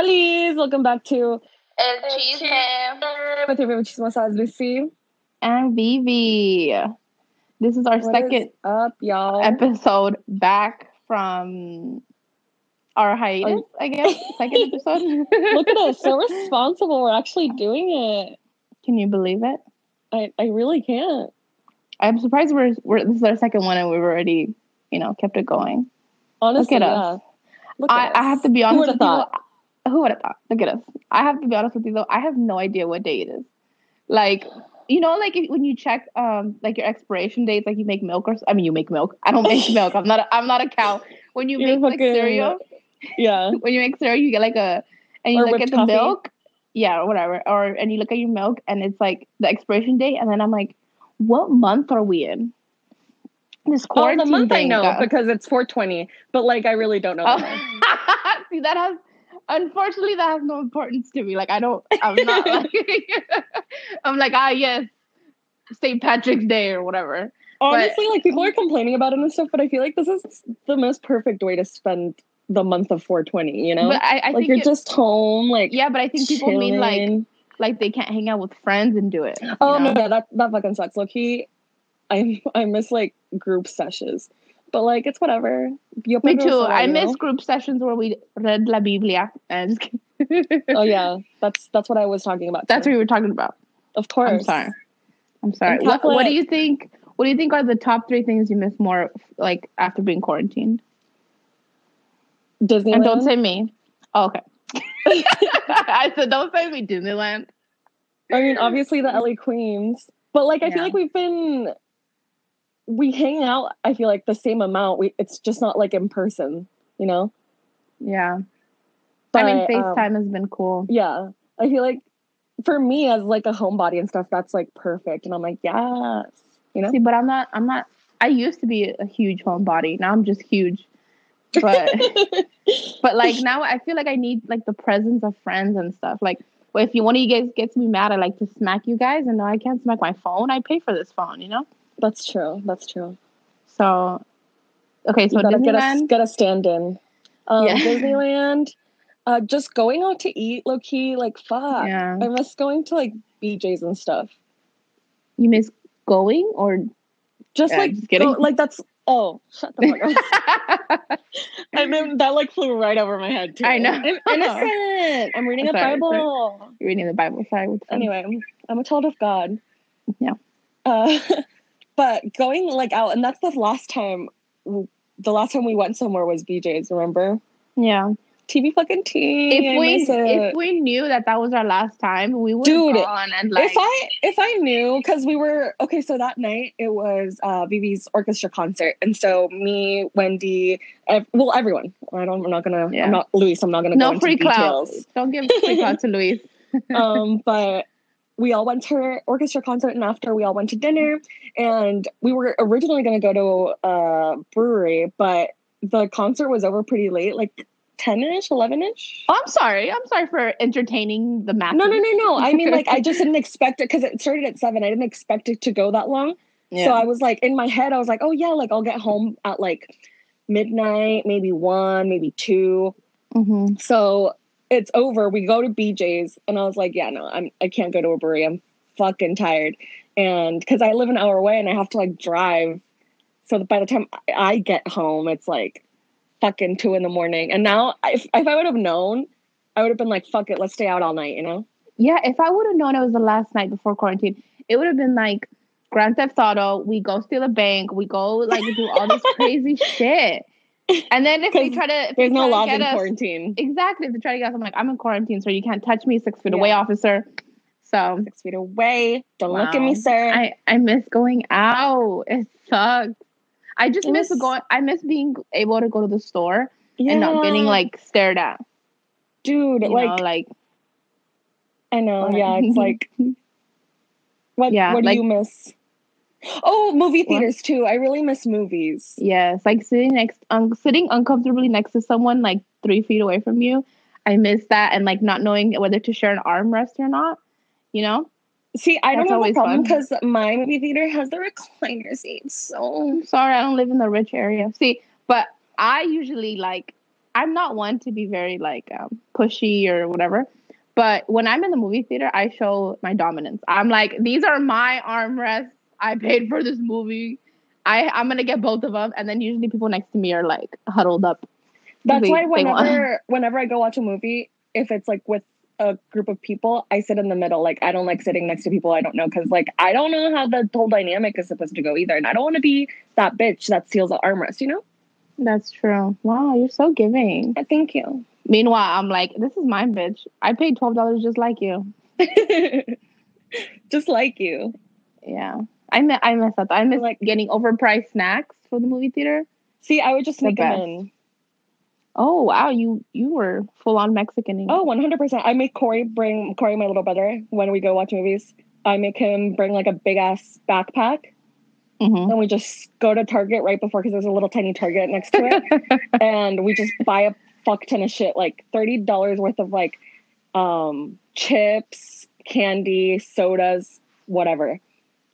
Hola, welcome back to El chisme. with your favorite chismosas, Lucy. and Vivi. This is our What second is up, y'all? episode back from our hiatus, oh. I guess. Second episode. Look at us, so responsible. We're actually doing it. Can you believe it? I, I really can't. I'm surprised we're, we're this is our second one and we've already, you know, kept it going. Honestly, Look at yeah. us. Look I, at I us. have to be honest with you. Who would have thought? Look at us. I have to be honest with you though. I have no idea what day it is. Like, you know, like if, when you check um like your expiration dates, like you make milk or I mean you make milk. I don't make milk. I'm not. A, I'm not a cow. When you You're make like cereal, Yeah. when you make cereal, you get like a and you Or look at the coffee. milk, yeah, or whatever, or and you look at your milk and it's like the expiration date, and then I'm like, what month are we in? This Oh, the month I know because it's 420, but like I really don't know. Oh. See, that has unfortunately that has no importance to me. Like I don't, I'm not like, I'm like ah yes, St. Patrick's Day or whatever. Honestly, like people are complaining about it and stuff, but I feel like this is the most perfect way to spend the month of 420. You know, But I, I like think you're it- just home, like yeah, but I think people mean like like they can't hang out with friends and do it. Oh know? no, that that fucking sucks. Look, he, I I miss like group sessions, but like it's whatever. Yo Me too. I miss group sessions where we read La Biblia. And. Oh yeah, that's that's what I was talking about. That's too. what we were talking about. of course. I'm sorry. I'm sorry. What, what do you think? What do you think are the top three things you miss more, like after being quarantined? Disneyland. And don't say me. Oh, okay. I said, don't say me, Disneyland. I mean, obviously the LA Queens, but like I feel like we've been, we hang out. I feel like the same amount. We it's just not like in person, you know. Yeah. But I mean, um, FaceTime has been cool. yeah, I feel like for me as like a homebody and stuff, that's like perfect. And I'm like, yes, you know. See, but I'm not, I'm not, I used to be a huge homebody. Now I'm just huge. But, but like now I feel like I need like the presence of friends and stuff. Like, well, if you one of you guys gets me mad, I like to smack you guys, and now I can't smack my phone. I pay for this phone, you know. That's true. That's true. So, okay, so gotta get a get a stand in. Um, Yeah. Disneyland. Uh, just going out to eat, low key, like fuck. Yeah. I miss going to like BJ's and stuff. You miss going or Just Yeah, like just go- like that's oh shut the fuck up. and then that like flew right over my head too. I know. I'm innocent. I'm reading a Sorry, sorry. Bible. You're reading the Bible. Sorry. Anyway, I'm, I'm a child of God. Yeah. Uh, but going like out, and that's the last time. The last time we went somewhere was BJ's. Remember? Yeah. TV fucking tea. If we if we knew that that was our last time, we would have Dude, gone and like. if I if I knew because we were okay, so that night it was uh Vivi's orchestra concert, and so me, Wendy, ev- well everyone. I don't. I'm not gonna. Yeah. I'm not Luis. I'm not gonna go no into free clout. details. Don't give free clout to Luis. um, but we all went to her orchestra concert, and after we all went to dinner, and we were originally gonna go to a brewery, but the concert was over pretty late, like ten ish, eleven ish. Oh, I'm sorry. I'm sorry for entertaining the math No, no, no, no. I mean, like, I just didn't expect it because it started at seven. I didn't expect it to go that long. Yeah. So I was like, in my head, I was like, oh yeah, like I'll get home at like midnight, maybe one, maybe two. hmm So it's over. We go to BJ's, and I was like, yeah, no, I'm I can't go to a brewery. I'm fucking tired, and because I live an hour away and I have to like drive. So by the time I- get home, it's like fucking two in the morning. And now, if if I would have known, I would have been like, fuck it, let's stay out all night. You know? Yeah. If I would have known it was the last night before quarantine, it would have been like Grand Theft Auto. We go steal a bank. We go like do all this crazy shit. And then if they try to, if There's no laws get in us- quarantine. Exactly. If they try to get us, I'm like, I'm in quarantine, so you can't touch me. Six feet away, officer. So Six feet away. Don't look at me, sir. I I miss going out. It sucks. I just It miss was- going. I miss being able to go to the store yeah. and not getting like stared at. dude, You like know, like I know, yeah, it's like what Yeah, what do like- you miss? Oh, movie What? theaters too. I really miss movies. yes, like sitting next, um, sitting uncomfortably next to someone like three feet away from you. I miss that, and like not knowing whether to share an armrest or not. You know, See, I don't have a problem because my movie theater has the recliner seats. So I'm sorry, I don't live in the rich area. See, but I usually like. I'm not one to be very like um, pushy or whatever. But when I'm in the movie theater, I show my dominance. I'm like, these are my armrests. I paid for this movie. I I'm gonna get both of them, and then usually people next to me are like huddled up. That's They- why whenever whenever I go watch a movie, if it's like with a group of people, I sit in the middle. Like I don't like sitting next to people I don't know because like I don't know how the whole dynamic is supposed to go either, and I don't want to be that bitch that steals the armrest. You know? That's true. Wow, you're so giving. Thank you. Meanwhile, I'm like, this is mine, bitch. I paid twelve dollars just like you. Just like you. Yeah, I miss I miss that. I miss Like- getting overpriced snacks for the movie theater. See, I would just The make them best. in. Oh wow, you you were full on Mexican. Oh, 100%. I make Corey bring, Corey, my little brother, when we go watch movies, I make him bring like a big ass backpack. hmm And we just go to Target right before, because there's a little tiny Target next to it. and we just buy a fuck ton of shit, like $30 worth of like um, chips, candy, sodas, whatever.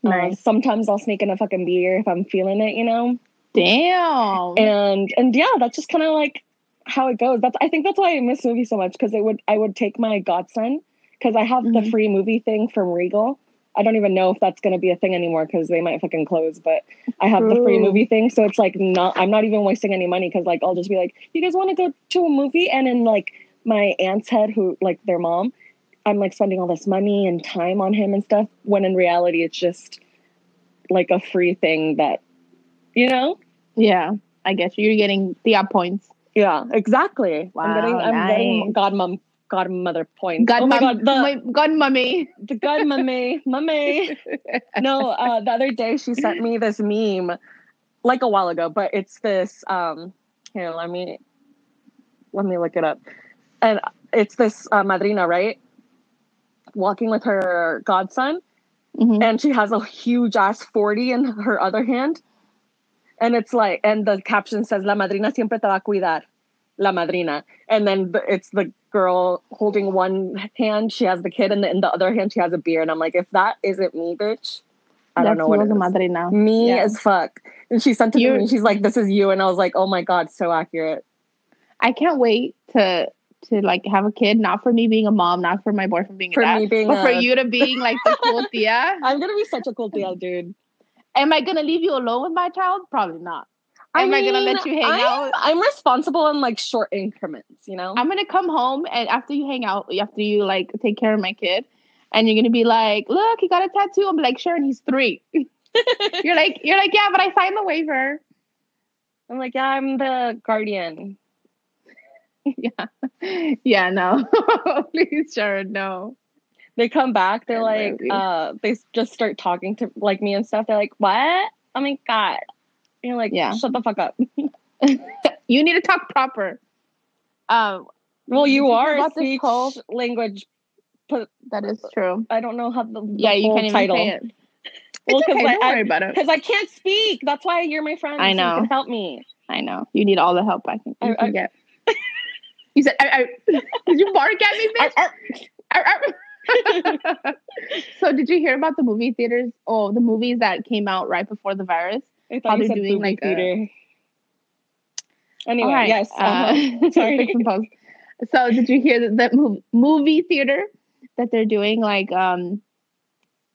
Nice. sometimes I'll sneak in a fucking beer if I'm feeling it, you know? Damn. and and yeah that's just kind of like how it goes that's i think that's why i miss movies so much because it would i would take my godson because i have the Mhm. free movie thing from regal i don't even know if that's going to be a thing anymore because they might fucking close but i have the free movie thing so it's like not i'm not even wasting any money because like i'll just be like you guys want to go to a movie and in like my aunt's head who like their mom i'm like spending all this money and time on him and stuff when in reality it's just like a free thing that you know yeah, I guess you. You're getting the up points. Yeah, exactly. I'm getting Wow, I'm getting godmom godmother points. God, oh my god, the my, God, mummy. the god mummy mummy. No, uh, the other day she sent me this meme, like a while ago, but it's this. Um, here, let me let me look it up, and it's this uh, madrina, right? Walking with her godson, Mhm. and she has a huge ass 40 in her other hand. And it's like, and the caption says, La madrina siempre te va a cuidar. La madrina. And then the, it's the girl holding one hand, she has the kid, and the, in the other hand, she has a beer. And I'm like, if that isn't me, bitch, I don't know what it a madrina. Me Yeah. as fuck. And she sent it to me, and she's like, this is you. And I was like, oh my God, so accurate. I can't wait to to like have a kid. Not for me being a mom, not for my boyfriend being For a dad, me being but for you to being like the cool tia. I'm to be such a cool tia, dude. Am I gonna leave you alone with my child? Probably not. I Am I gonna let you hang I'm, out? I'm responsible in like short increments, you know? I'm gonna come home and after you hang out, after you like take care of my kid, and you're gonna be like, "Look, he got a tattoo." I'm like, "Sure," and he's three. you're like, you're like, "Yeah, but I signed the waiver." I'm like, yeah, I'm the guardian. yeah, yeah, no, please, sure, no. They come back, they're Yeah, like, uh, they just start talking to like me and stuff. They're like, what? Oh my god. And you're like, Yeah. shut the fuck up. You need to talk proper. Um, Well, you you are about this speech whole- language. that is true. I don't know how the, the Yeah, you can't even title. say it. Well, It's 'cause okay. I- Don't I- worry about it. Because I can't speak. That's why you're my friend. I so know. You can help me. I know you need all the help I can, you I- can I- get. You said, I, I, "Did you bark at me, bitch?" Arr, arr. Arr, arr. so did you hear about the movie theaters oh the movies that came out right before the virus I How thought you they're said doing, booby like, a- theater. Anyway, All right, yes. uh, uh-huh. Sorry. fix and post. so did you hear that, that movie theater that they're doing like um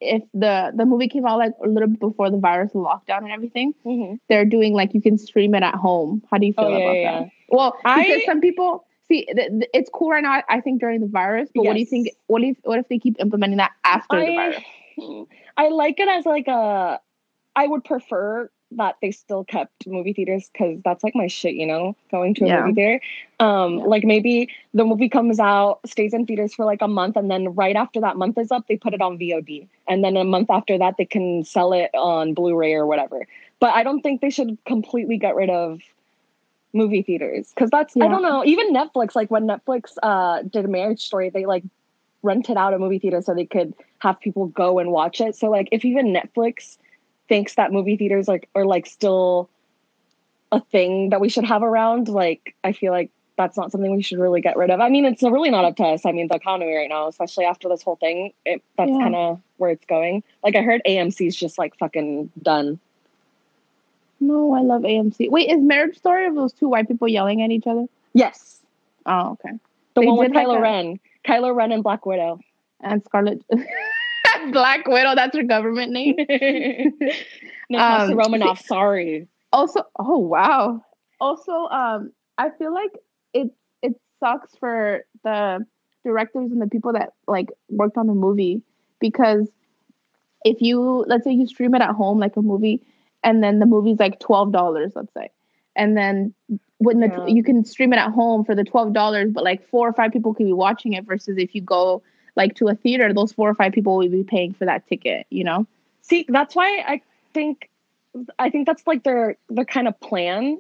if the the movie came out like a little bit before the virus lockdown and everything Mhm. they're doing like you can stream it at home how do you feel Oh, yeah, about yeah, that well I- because some people see th- th- it's cool right now i think during the virus but what do you think what if what if they keep implementing that after the I, virus I like it as like a. I would prefer that they still kept movie theaters because that's like my shit, you know, going to a Yeah. movie theater. Um, Yeah. like maybe the movie comes out, stays in theaters for like a month, and then right after that month is up, they put it on VOD, and then a month after that, they can sell it on Blu-ray or whatever. But I don't think they should completely get rid of movie theaters because that's I don't know. Even Netflix, like when Netflix uh did a Marriage Story, they like rented out a movie theater so they could have people go and watch it. So like if even Netflix thinks that movie theaters like are like still a thing that we should have around, like I feel like that's not something we should really get rid of. I mean, it's really not up to us. I mean, the economy right now, especially after this whole thing, it, that's Yeah. kind of where it's going. Like I heard AMC's just like fucking done. No i love amc wait is marriage story of those two white people yelling at each other Yes, Oh, okay. the They one with like a- Ren, Kylo Ren and Black Widow. And Scarlett Black Widow, that's her government name. no, Um, Romanoff. Sorry. also oh wow also um i feel like it it sucks for the directors and the people that like worked on the movie because if you let's say you stream it at home like a movie and then the movie's like $12 let's say and then when the Yeah. you can stream it at home for the $12 but like four or five people could be watching it versus if you go like to a theater those four or five people will be paying for that ticket you know See, that's why I think I think that's like their their kind of plan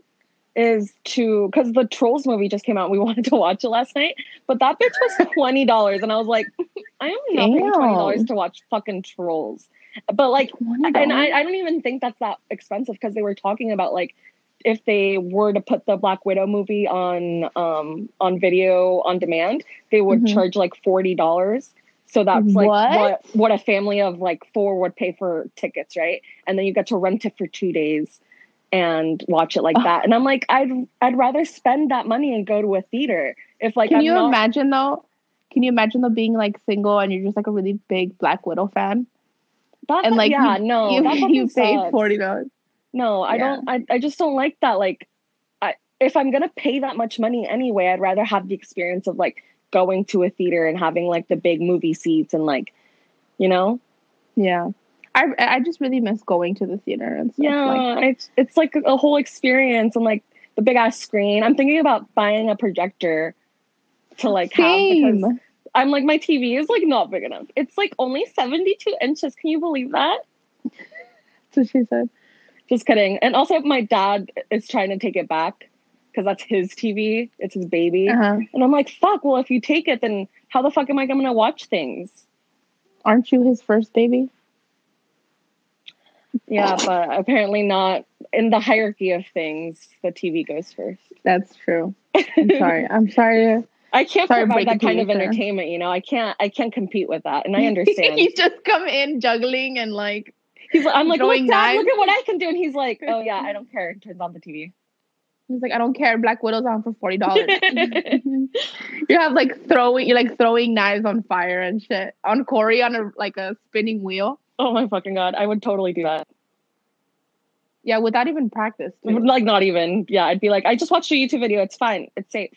is to because the Trolls movie just came out. We wanted to watch it last night, but that bitch was twenty dollars, and I was like, I am not paying twenty dollars to watch fucking Trolls. But like, and $20? I, I don't even think that's that expensive because they were talking about like if they were to put the Black Widow movie on um on video on demand, they would Mhm. charge like forty dollars. So that's like What? what what a family of like four would pay for tickets, right? And then you get to rent it for two days and watch it like Ugh. that. And I'm like, I'd I'd rather spend that money and go to a theater if like Can I'm you not, imagine though? Can you imagine though being like single and you're just like a really big Black Widow fan that, and like yeah you, no you, you paid forty dollars? No, I Yeah. don't. I, I just don't like that. Like, I, if I'm gonna pay that much money anyway, I'd rather have the experience of like going to a theater and having like the big movie seats and like, you know, Yeah, I I just really miss going to the theater and stuff. yeah, like, it's it's like a whole experience and like the big ass screen. I'm thinking about buying a projector to like have because same. I'm like my TV is like not big enough. It's like only 72 inches. Can you believe that? So she said. Just kidding. And also, my dad is trying to take it back because that's his TV. It's his baby. Uh-huh. And I'm like, fuck, well, if you take it, then how the fuck am I going to watch things? Aren't you his first baby? Yeah, but apparently not in the hierarchy of things. The TV goes first. That's true. I'm sorry. I'm sorry. I can't Sorry provide that kind of entertainment, you know. I can't. I can't compete with that, and I understand. you just come in juggling and like he's. like, I'm like, look, Dad, look at what I can do, and he's like, oh yeah, I don't care. Turns on the TV. he's like, I don't care. Black Widow's on for forty dollars. you have like throwing you're like throwing knives on fire and shit on Corey on a like a spinning wheel. oh my fucking god, I would totally do that. Yeah, without even practice. too. Like not even. Yeah, I'd be like, I just watched a YouTube video. It's fine. It's safe.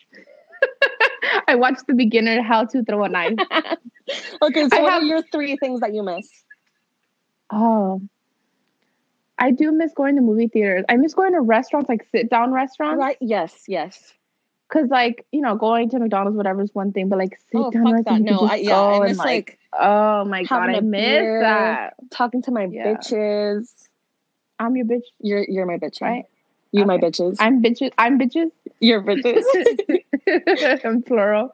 I watched the beginner how to throw a knife. okay, so I what have- are your three things that you miss? Oh. I do miss going to movie theaters. I miss going to restaurants, like sit down restaurants. Right? Yes, yes. Cause like, you know, going to McDonald's, whatever is one thing, but like sit Oh down fuck restaurants, that! No, I, yeah, I and, miss like, oh my god, I miss beer. that. talking to my Yeah. bitches. I'm your bitch, You're you're my bitch, right? You my bitches. I'm bitches. I'm bitches. You're bitches. I'm plural.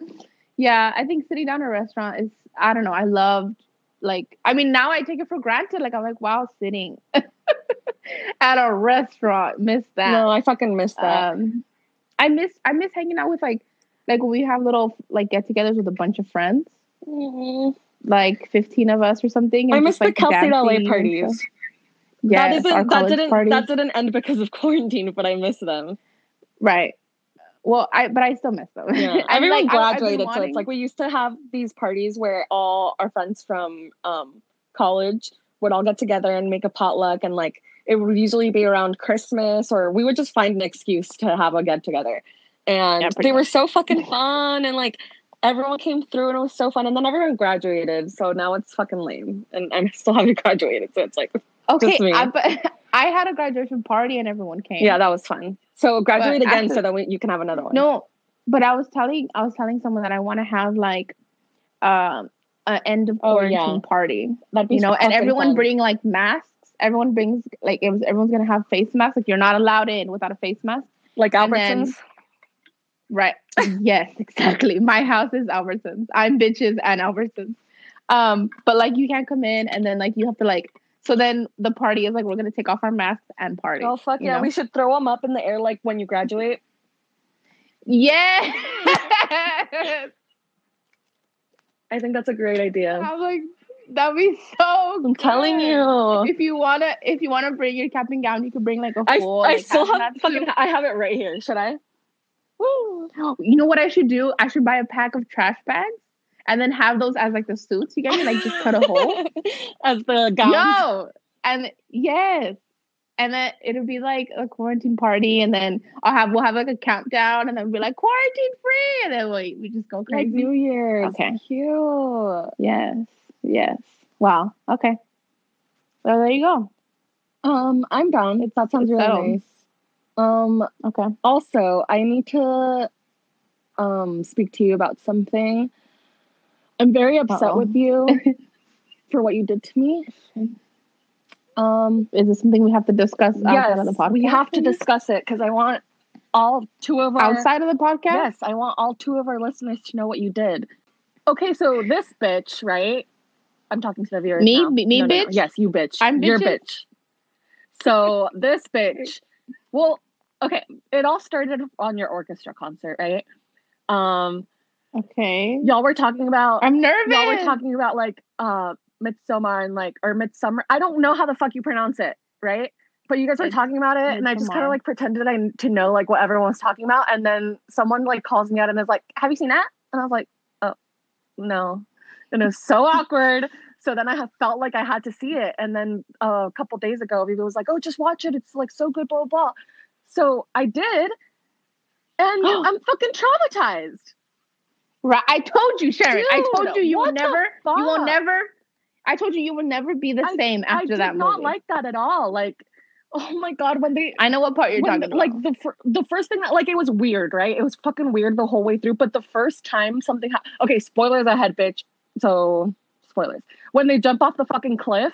Yeah, I think sitting down at a restaurant is I don't know, I loved like I mean now I take it for granted. Like I'm like, wow, sitting at a restaurant. Miss that. no, I fucking miss that. um I miss I miss hanging out with like like when we have little like get togethers with a bunch of friends. Mm. Like fifteen of us or something. I miss just, like, the Kelsey dancing LA parties. Yes, that isn't that didn't that didn't end because of quarantine, but I miss them. right. Well, I but I still miss them. Yeah, everyone like, I- I've been graduated, so it's like we used to have these parties where all our friends from um, college would all get together and make a potluck, and like it would usually be around Christmas, or we would just find an excuse to have a get together, and Yeah, they were so fucking fun, and like everyone came through, and it was so fun, and then everyone graduated, so now it's fucking lame, and I still haven't graduated, so it's like Okay. I, but I had a graduation party and everyone came. yeah, that was fun. So graduate again, after- so that we, you can have another one. No, but I was telling I was telling someone that I want to have like um an end of Oh, quarantine yeah. party. that'd be You know, and everyone fun. bring like masks. Everyone brings like it was everyone's gonna have face masks. Like you're not allowed in without a face mask. like Albertsons. Right. yes, exactly. My house is Albertsons. I'm bitches and Albertsons. Um, but like you can't come in and then like you have to like so then the party is like we're gonna take off our masks and party. Oh fuck yeah! know? We should throw them up in the air like when you graduate. Yeah. I think that's a great idea. I'm like, that'd be so. I'm telling you. If you wanna, if you wanna bring your cap and gown, you could bring like a I, full. I like, still have fucking. I have it right here. Should I? Woo. You know what I should do? I should buy a pack of trash bags and then have those as like the suits. You get me? Like just cut a hole. as the gown. Yo, and yes, and then it'll be like a quarantine party, and then I'll have we'll have like a countdown, and then we'll be like quarantine free, and then we we just go Like crazy. New Year's. Okay. Cute. Yes, yes. Wow. Okay. So there you go. Um, I'm down. that sounds it's really nice. Um, Okay. also, I need to um speak to you about something. I'm very upset Uh-oh. with you for what you did to me. Um, Is this something we have to discuss outside yes, of the podcast? we have to discuss it because I want all two of our outside of the podcast. Yes, I want all two of our listeners to know what you did. Okay, so this bitch, right? I'm talking to the viewers. Me? now. Me- No, no, no. bitch? Yes, you bitch. I'm You're bitch. So this bitch. Well, okay. It all started on your orchestra concert, right? Um, Okay. y'all were talking about I'm nervous. y'all were talking about like uh Midsommar and like or Midsummer. I don't know how the fuck you pronounce it, right? But you guys were talking about it, and I just kind of like pretended I to know like what everyone was talking about, and then someone like calls me out and is like, "Have you seen that?" And I was like, "Oh, no," and it was so awkward. So then I have felt like I had to see it, and then uh, a couple days ago, Vivi was like, "Oh, just watch it. It's like so good." Blah blah. blah. So I did, and I'm fucking traumatized. Right. I told you, Sharon. I told you you will never. You will never. I told you you will never be the I- same I after did that not movie. like that at all. Like, oh my god, when they I know what part you're when, talking like about. the fir- the first thing that like it was weird, right? It was fucking weird the whole way through. But the first time something ha- okay, spoilers ahead, bitch. So spoilers when they jump off the fucking cliff.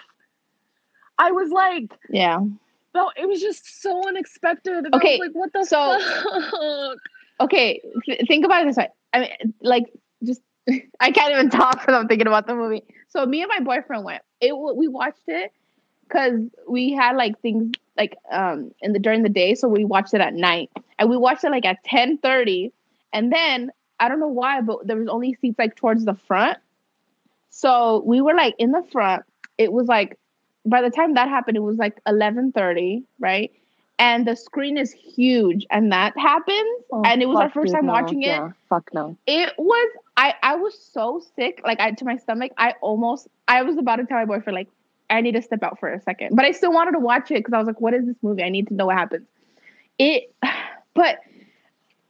I was like, yeah. No, it was just so unexpected. And I Okay, was like, what the so- fuck? Okay. Th- think about it this way. I mean, like, just I can't even talk because I'm thinking about the movie. So me and my boyfriend went. It we watched it because we had like things like um in the during the day, so we watched it at night, and we watched it like at ten thirty, and then I don't know why, but there was only seats like towards the front. So we were like in the front. It was like by the time that happened, it was like eleven thirty, right? And the screen is huge, and that happens. Oh, and it was our first time no. watching it. Yeah, fuck no. It was I I was so sick, like I to my stomach. I almost I was about to tell my boyfriend like I need to step out for a second, but I still wanted to watch it because I was like, what is this movie? I need to know what happens. It, but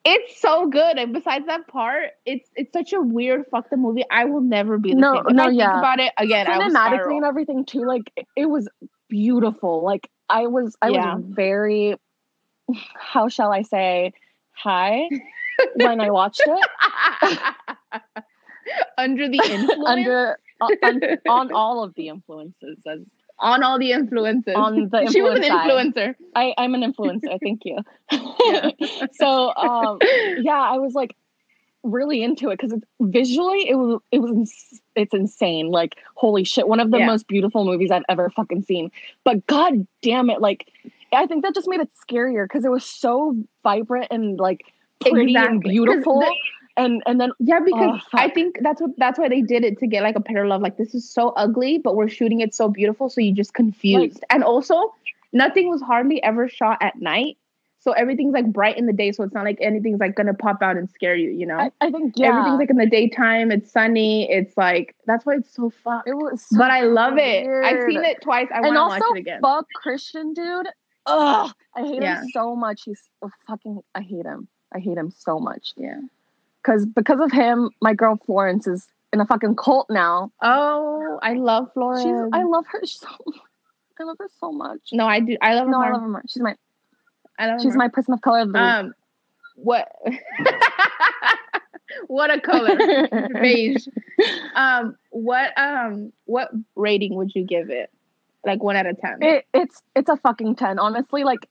it's so good. And besides that part, it's it's such a weird fuck the movie. I will never be the No, same. If no, I think yeah. about it again, Cinematically and everything too, like it, it was beautiful. Like I was, I Yeah. was very, how shall I say, high when I watched it. Under the influence, uh, under on, on, on all of the influences as on all the influences. on the she was an side. influencer. I, I'm an influencer, thank you. so um yeah, I was like really into it because visually it was it was ins- it's insane. Like holy shit, one of the Yeah. most beautiful movies I've ever fucking seen. But god damn it, like I think that just made it scarier because it was so vibrant and like pretty and beautiful. the- and and then Yeah, because Oh, I think that's what that's why they did it to get like a parallel. Of love like this is so ugly, but we're shooting it so beautiful, so you just confused. and also, nothing was hardly ever shot at night, so everything's like bright in the day. So it's not like anything's like gonna pop out and scare you. You know, I, I think yeah, everything's like in the daytime. It's sunny. It's like that's why it's so fun. it was. so But I love it. I've seen it twice. I want to also watch it again. fuck Christian dude. Ugh, I hate Yeah. him so much. He's oh, fucking. I hate him. I hate him so much. Yeah. Because because of him, my girl Florence is in a fucking cult now. Oh, I love Florence. She's. I love her so. I love her so much. no, I do. I love her. No, I love her more. She's my. I love She's more. my person of color of the Um, what? what a color, week. beige. Um, what um, what rating would you give it? Like one out of ten. it, it's it's a fucking ten. Honestly, like.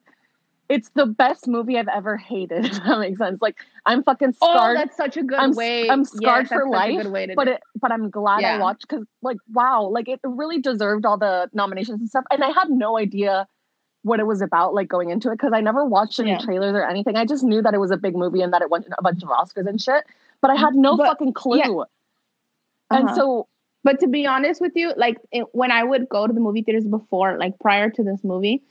It's the best movie I've ever hated. If that makes sense. Like I'm fucking oh, scarred. that's such a good I'm way. I'm scarred that's for life, good way to but it but i'm glad i watched because like wow like it really deserved all the nominations and stuff and i had no idea what it was about like going into it because i never watched any Yeah. trailers or anything i just knew that it was a big movie and that it won a bunch of oscars and shit but i had no But- fucking clue yeah. and Uh-huh. so But to be honest with you, like it, when I would go to the movie theaters before, like prior to this movie,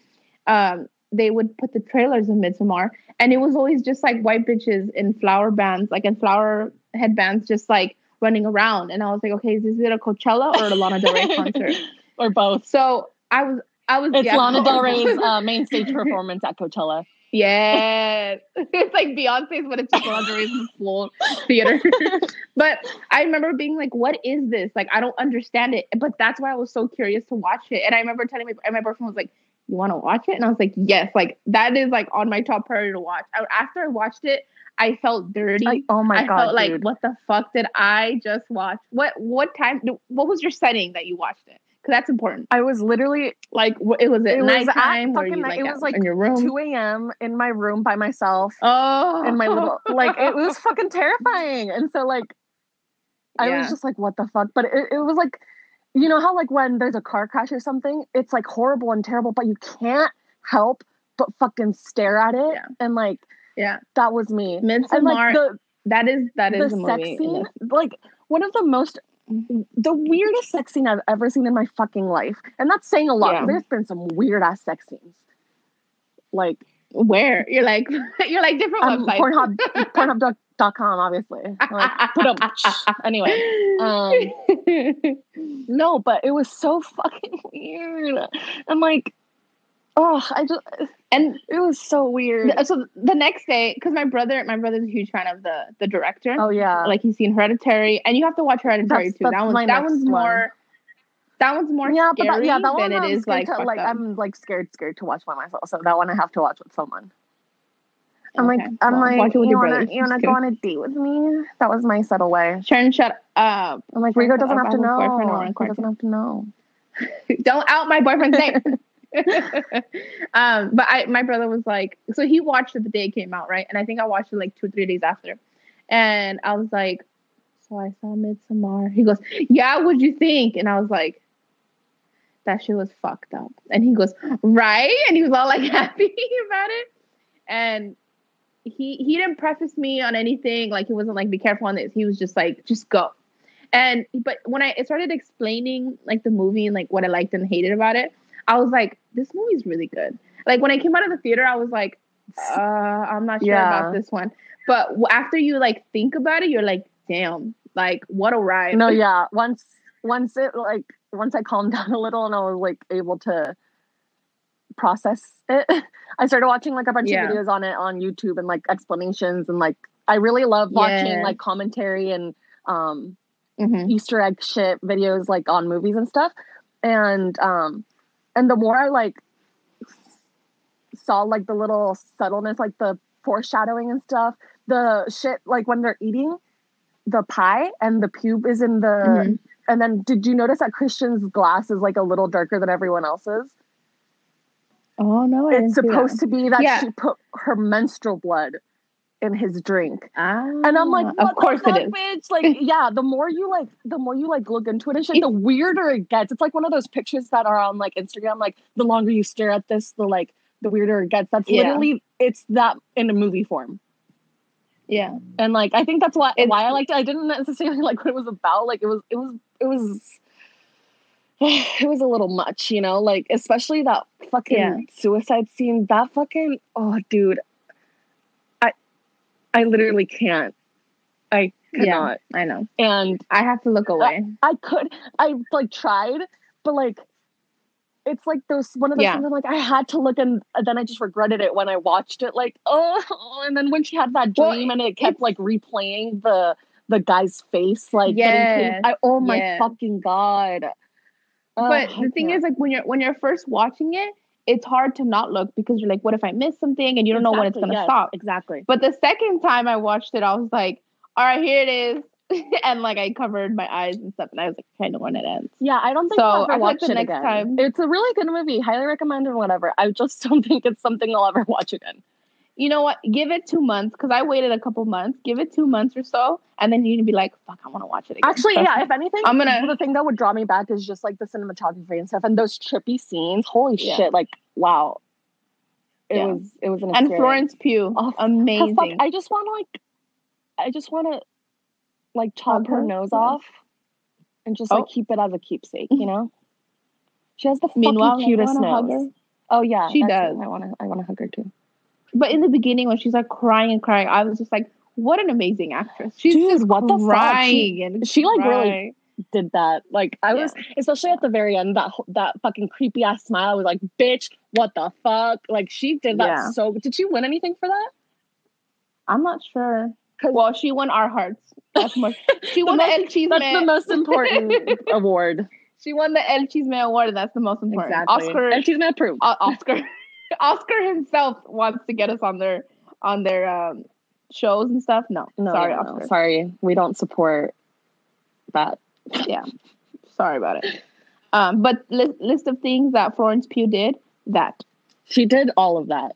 um, they would put the trailers of Midsommar, and it was always just like white bitches in flower bands, like in flower headbands, just like running around. And I was like, okay, is this a Coachella or a Lana Del Rey concert? or both. So I was, I was. It's yeah, Lana Del Rey's uh, main stage performance at Coachella. Yes. it's like Beyonce's, but it's just Lana Del Rey's full theater. but I remember being like, what is this? Like, I don't understand it. But that's why I was so curious to watch it. And I remember telling my, and my boyfriend was like, you want to watch it? And I was like, yes. Like, that is like on my top priority to watch. I, after I watched it, I felt dirty. Like, oh my I god, felt like, what the fuck did I just watch? What what time? What was your setting that you watched it? Because that's important. I was literally Like, wh- it was at It was at fucking night- like, it was like in your room? 2 a.m. in my room by myself. oh, in my little like it was fucking terrifying and so like i Yeah. was just like what the fuck but it, it was like you know how like when there's a car crash or something it's like horrible and terrible but you can't help but fucking stare at it Yeah. and like yeah. that was me and like the that is that is the a sex scene like one of the most the weirdest sex scene i've ever seen in my fucking life and that's saying a lot Yeah. there's been some weird ass sex scenes like Where you're like you're like different um, websites. pornhub pornhub.com obviously like put up anyway um No, but it was so fucking weird. And like, oh, I just, and it was so weird. so the next day, because my brother, my brother's a huge fan of the the director. oh yeah, Like he's seen Hereditary, and you have to watch Hereditary That's- too. that's that one's that one's one. more. That one's more yeah, but that, yeah, that one than it I'm is like to, like up. I'm like scared, scared to watch by myself. So that one I have to watch with someone. I'm Okay, like, I'm well, like, watch it with you wanna, you wanna go on a date with me? That was my subtle way. Sharon, shut up. I'm like, shut doesn't have to I have a boyfriend know. He doesn't have to know. Don't out my boyfriend's name. um, but I, my brother was like, so he watched it the day it came out, right? And I think I watched it like two or three days after. And I was like, so I saw Midsommar. He goes, yeah, what'd you think? And I was like, that shit was fucked up. And he goes, right? And he was all like happy about it. And he he didn't preface me on anything. Like he wasn't like, be careful on this. He was just like, just go. And but when I started explaining like the movie and like what I liked and hated about it, I was like, this movie's really good. Like when I came out of the theater, I was like, uh, I'm not sure Yeah. about this one. But after you like think about it, you're like, damn, like what a ride. No, yeah. Once, once it like, once I calmed down a little and I was like able to process it, I started watching like a bunch Yeah. of videos on it on YouTube and like explanations and like I really love watching Yeah. like commentary and um Mhm. Easter egg shit videos like on movies and stuff. And um and the more I like saw like the little subtleness, like the foreshadowing and stuff, the shit like when they're eating the pie and the pube is in the Mhm. and then did you notice that Christian's glass is like a little darker than everyone else's? Oh no, I It's supposed to be that Yeah. she put her menstrual blood in his drink. Ah, And I'm like, what of course fuck, it is. bitch? Like, yeah, the more you like, the more you like look into it and shit, the weirder it gets. It's like one of those pictures that are on like Instagram. Like, the longer you stare at this, the like, the weirder it gets. That's Yeah. literally it's that in a movie form. Yeah, And like, I think that's why It's- why I liked it. I didn't necessarily like what it was about. Like, it was it was it was. It was a little much, you know, like especially that fucking Yeah. suicide scene. That fucking oh, dude, I, I literally can't. I Yeah. cannot. I know. And I have to look away. I could, I like tried, but like, it's like those one of those Yeah. things. I'm like, I had to look, and then I just regretted it when I watched it. Like, oh, and then when she had that Well, dream, and it kept like replaying the the guy's face, like, Yes. I, oh my fucking god. Oh, but the thing can't. is, like when you're when you're first watching it, it's hard to not look because you're like, what if I miss something? And you don't know when it's gonna yes, stop. Exactly. But the second time I watched it, I was like, all right, here it is. and like I covered my eyes and stuff, and I was like, kind of when it ends. Yeah, I don't think So, I'll I ever like watch the it next again. time- It's a really good movie, highly recommended, or whatever. I just don't think it's something I'll ever watch again. You know what? Give it two months because I waited a couple months. Give it two months or so, and then you're gonna be like, fuck, I want to watch it again. Actually, Trust yeah. If anything, I'm gonna- The thing that would draw me back is just like the cinematography and stuff, and those trippy scenes. Holy Yeah. shit! Like, wow. It Yeah. was. It was an And. Florence Pugh, Oh, amazing. fuck, I just want to like. I just want to, like, chop her her? nose Yeah. off, and just Oh. like keep it as a keepsake. You know. She has the fucking Meanwhile, I cutest nose. Oh yeah, She does. I want to. I want to hug her too. But in the beginning, when she's like crying and crying, I was just like, "What an amazing actress!" She's Dude, just what the fuck? crying She- and she, like, really. Did that? Like I was, especially at the very end. That that fucking creepy ass smile. I was like, bitch, what the fuck? Like she did that Yeah. so. Did she win anything for that? I'm not sure. Well, she won our hearts. That's much. She won the, most- El Chisme. That's the most important award. She won the El Chisme award, that's the most important. Oscar, and she's not approved. Oscar, Oscar himself wants to get us on their on their um, shows and stuff. No, No, sorry, no, no, sorry, we don't support that. Yeah, sorry about it. Um, but list list of things that Florence Pugh did. That She did all of that.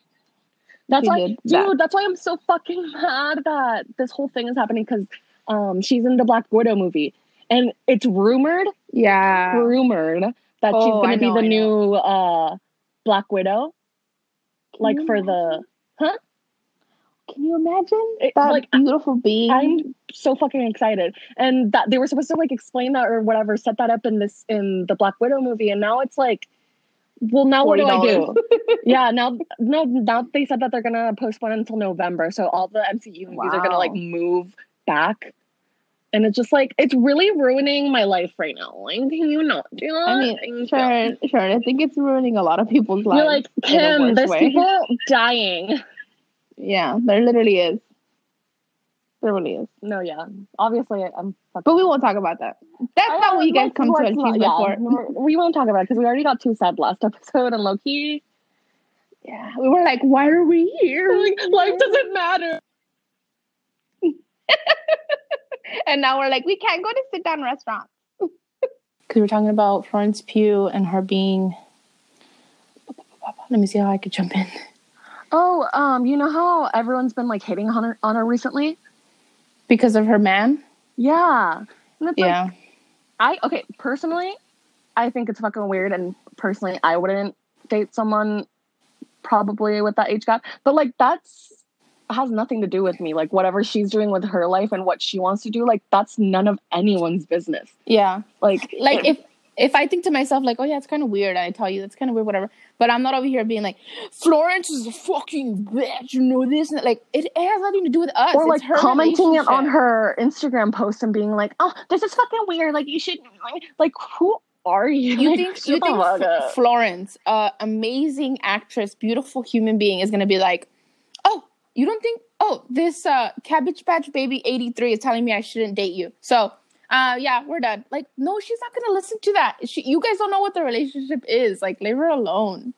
That's She why, dude. that. That's why I'm so fucking mad that this whole thing is happening because um she's in the Black Widow movie, and it's rumored, yeah. rumored that she's Oh, gonna I be know, the new uh Black Widow, like for the. Can you imagine It- that like, beautiful being? I'm so fucking excited, and that they were supposed to like explain that or whatever, set that up in this in the Black Widow movie, and now it's like, well, now what do I do? yeah, now no, now they said that they're gonna postpone until November, so all the MCU movies are gonna like move back, and it's just like it's really ruining my life right now. Like, can you not do that? I mean, sure, sure. I think it's ruining a lot of people's lives. You're like Kim. There's way. people dying. Yeah, there literally is. There really is. No, yeah, obviously I'm. But we won't talk about that. That's I- not what you guys come to let's not- achievement yeah, for. we're- won't talk about it because we already got too sad last episode, and Loki. Yeah, we were like, why are we here? Like, life doesn't matter. and now we're like, we can't go to sit down restaurants. because we're talking about Florence Pugh and her being. Let me see how I could jump in. Oh, um, you know how everyone's been like hating on her on her recently? Because of her man? Yeah. It's like, Yeah. I okay, personally, I think it's fucking weird and personally I wouldn't date someone probably with that age gap. But like that's has nothing to do with me. Like whatever she's doing with her life and what she wants to do, like that's none of anyone's business. Yeah. Like Like it- if if I think to myself like, oh yeah, it's kind of weird. I tell you, that's kind of weird, whatever. But I'm not over here being like, Florence is a fucking bitch. You know this and like it, has nothing to do with us. or It's like her commenting it on her Instagram post and being like, "Oh, this is fucking weird. Like you should like who are you? You think you think F- Florence, uh, amazing actress, beautiful human being, is gonna be like, oh, you don't think? Oh, this uh, Cabbage Patch Baby eighty three is telling me I shouldn't date you. So, uh, yeah, we're done. Like, no, she's not gonna listen to that. She, you guys don't know what the relationship is. Like, leave her alone.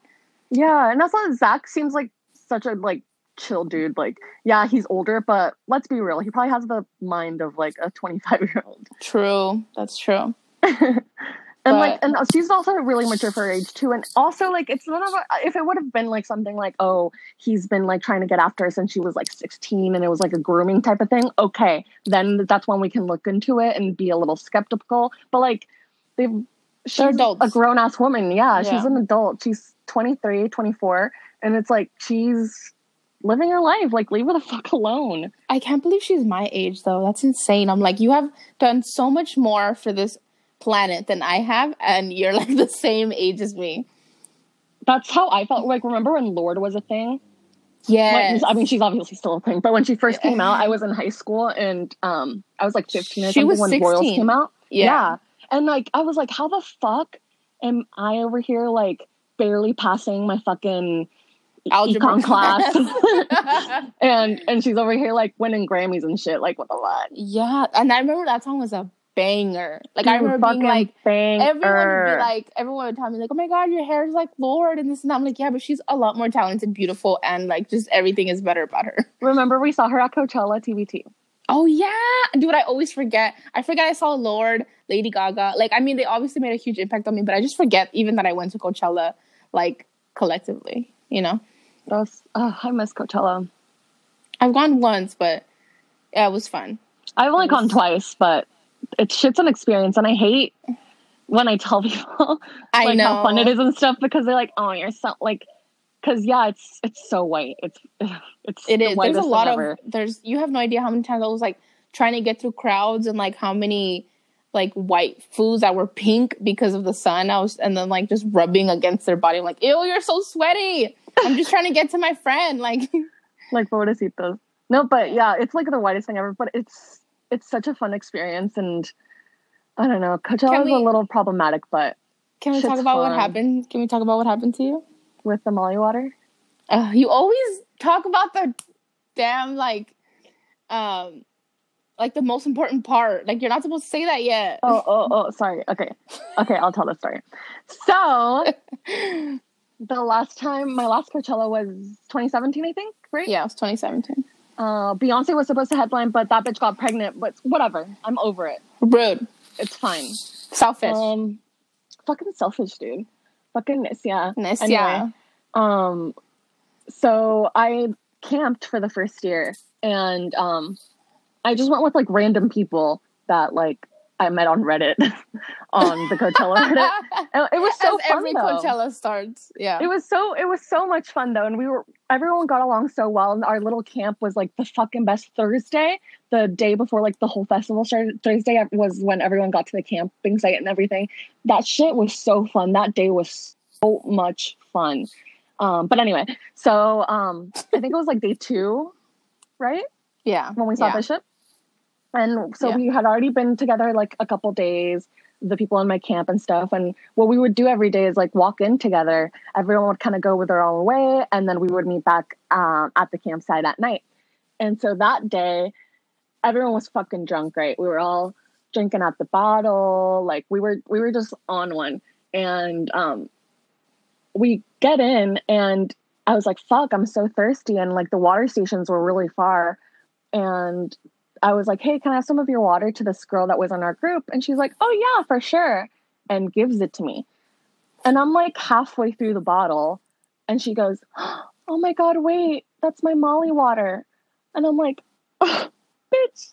Yeah, and that's why Zach seems like such a like chill dude. Like, yeah, he's older, but let's be real, he probably has the mind of like a twenty five year old. True, that's true. And But- like, and she's also really mature for her age too. And also, like, it's none of a- uh, if it would have been like something like, oh, he's been like trying to get after her since she was like sixteen, and it was like a grooming type of thing. Okay, then that's when we can look into it and be a little skeptical. But like, they've she's a grown ass woman. Yeah, she's an adult. She's 23, 24, and it's like she's living her life. Like, leave her the fuck alone. I can't believe she's my age though. That's insane. I'm like, you have done so much more for this planet than I have, and you're like the same age as me. That's how I felt. Like, remember when Lorde was a thing? Yeah. Like, I mean, she's obviously still a thing, but when she first came out, I was in high school and um, I was like 15 or She something was when Royals 16. came out. yeah. And like, I was like, how the fuck am I over here, like, barely passing my fucking Algebra econ class? class. and and she's over here, like, winning Grammys and shit. Like, what the fuck? Yeah, and I remember that song was a banger. Like I remember being like, everyone would be like, everyone would tell me like, oh my god, your hair is like Lorde and this and that. I'm like, yeah, but she's a lot more talented, beautiful, and like just everything is better about her. Remember, we saw her at Coachella TBT. Oh yeah, dude, I always forget. I forget I saw Lorde, Lady Gaga. Like, I mean, they obviously made a huge impact on me, but I just forget even that I went to Coachella, like collectively. You know, That was, oh, I miss Coachella. I've gone once, but yeah, it was fun. I've only gone twice, but it's shit's an experience, and I hate when I tell people I like know how fun it is and stuff because they're like, "Oh, you're so like," because yeah, it's it's so white. It's it's It the. There's a lot thing of there's you have no idea how many times I was like trying to get through crowds and like how many like white foods that were pink because of the sun. I was and then like just rubbing against their body. I'm like, ew, you're so sweaty. I'm just trying to get to my friend. Like like pobrecitos. No, but yeah, it's like the whitest thing ever. But it's it's such a fun experience, and I don't know. Coachella Can is a little problematic, but can we talk about what happened? Can we talk about what happened to you? with the Molly water, Uh, you always talk about the damn like um like the most important part. Like you're not supposed to say that yet. oh oh oh, sorry. Okay, okay, I'll tell the story. So the last time, my last Coachella was 2017, I think. Right? yeah, it was 2017. Uh, Beyonce was supposed to headline, but that bitch got pregnant. But whatever, I'm over it. Rude. It's fine. Selfish. Um, fucking selfish, dude. Fucking yeah. Nice, anyway. Um, so I camped for the first year, and um, I just went with like random people that like I met on Reddit, on the Coachella Reddit. And it was so As fun every though. Coachella starts. Yeah. It was so it was so much fun though, and we were everyone got along so well. And our little camp was like the fucking best. Thursday, the day before like the whole festival started. Thursday was when everyone got to the camping site and everything. That shit was so fun. That day was so much fun. Um, but anyway, so um, I think it was like day two, right? yeah. when we saw yeah. Bishop. And so Yeah. we had already been together like a couple days, the people in my camp and stuff. And what we would do every day is like walk in together. Everyone would kind of go with their own way, and then we would meet back um, at the campsite at night. And so that day, everyone was fucking drunk, right? We were all drinking at the bottle, like we were we were just on one. And um, we get in, and I was like, "Fuck, I'm so thirsty," and like the water stations were really far and I was like, "Hey, can I have some of your water?" to this girl that was in our group, and she's like, "Oh yeah, for sure," and gives it to me. And I'm like halfway through the bottle, and she goes, "Oh my god, wait, that's my Molly water," and I'm like, oh, "Bitch."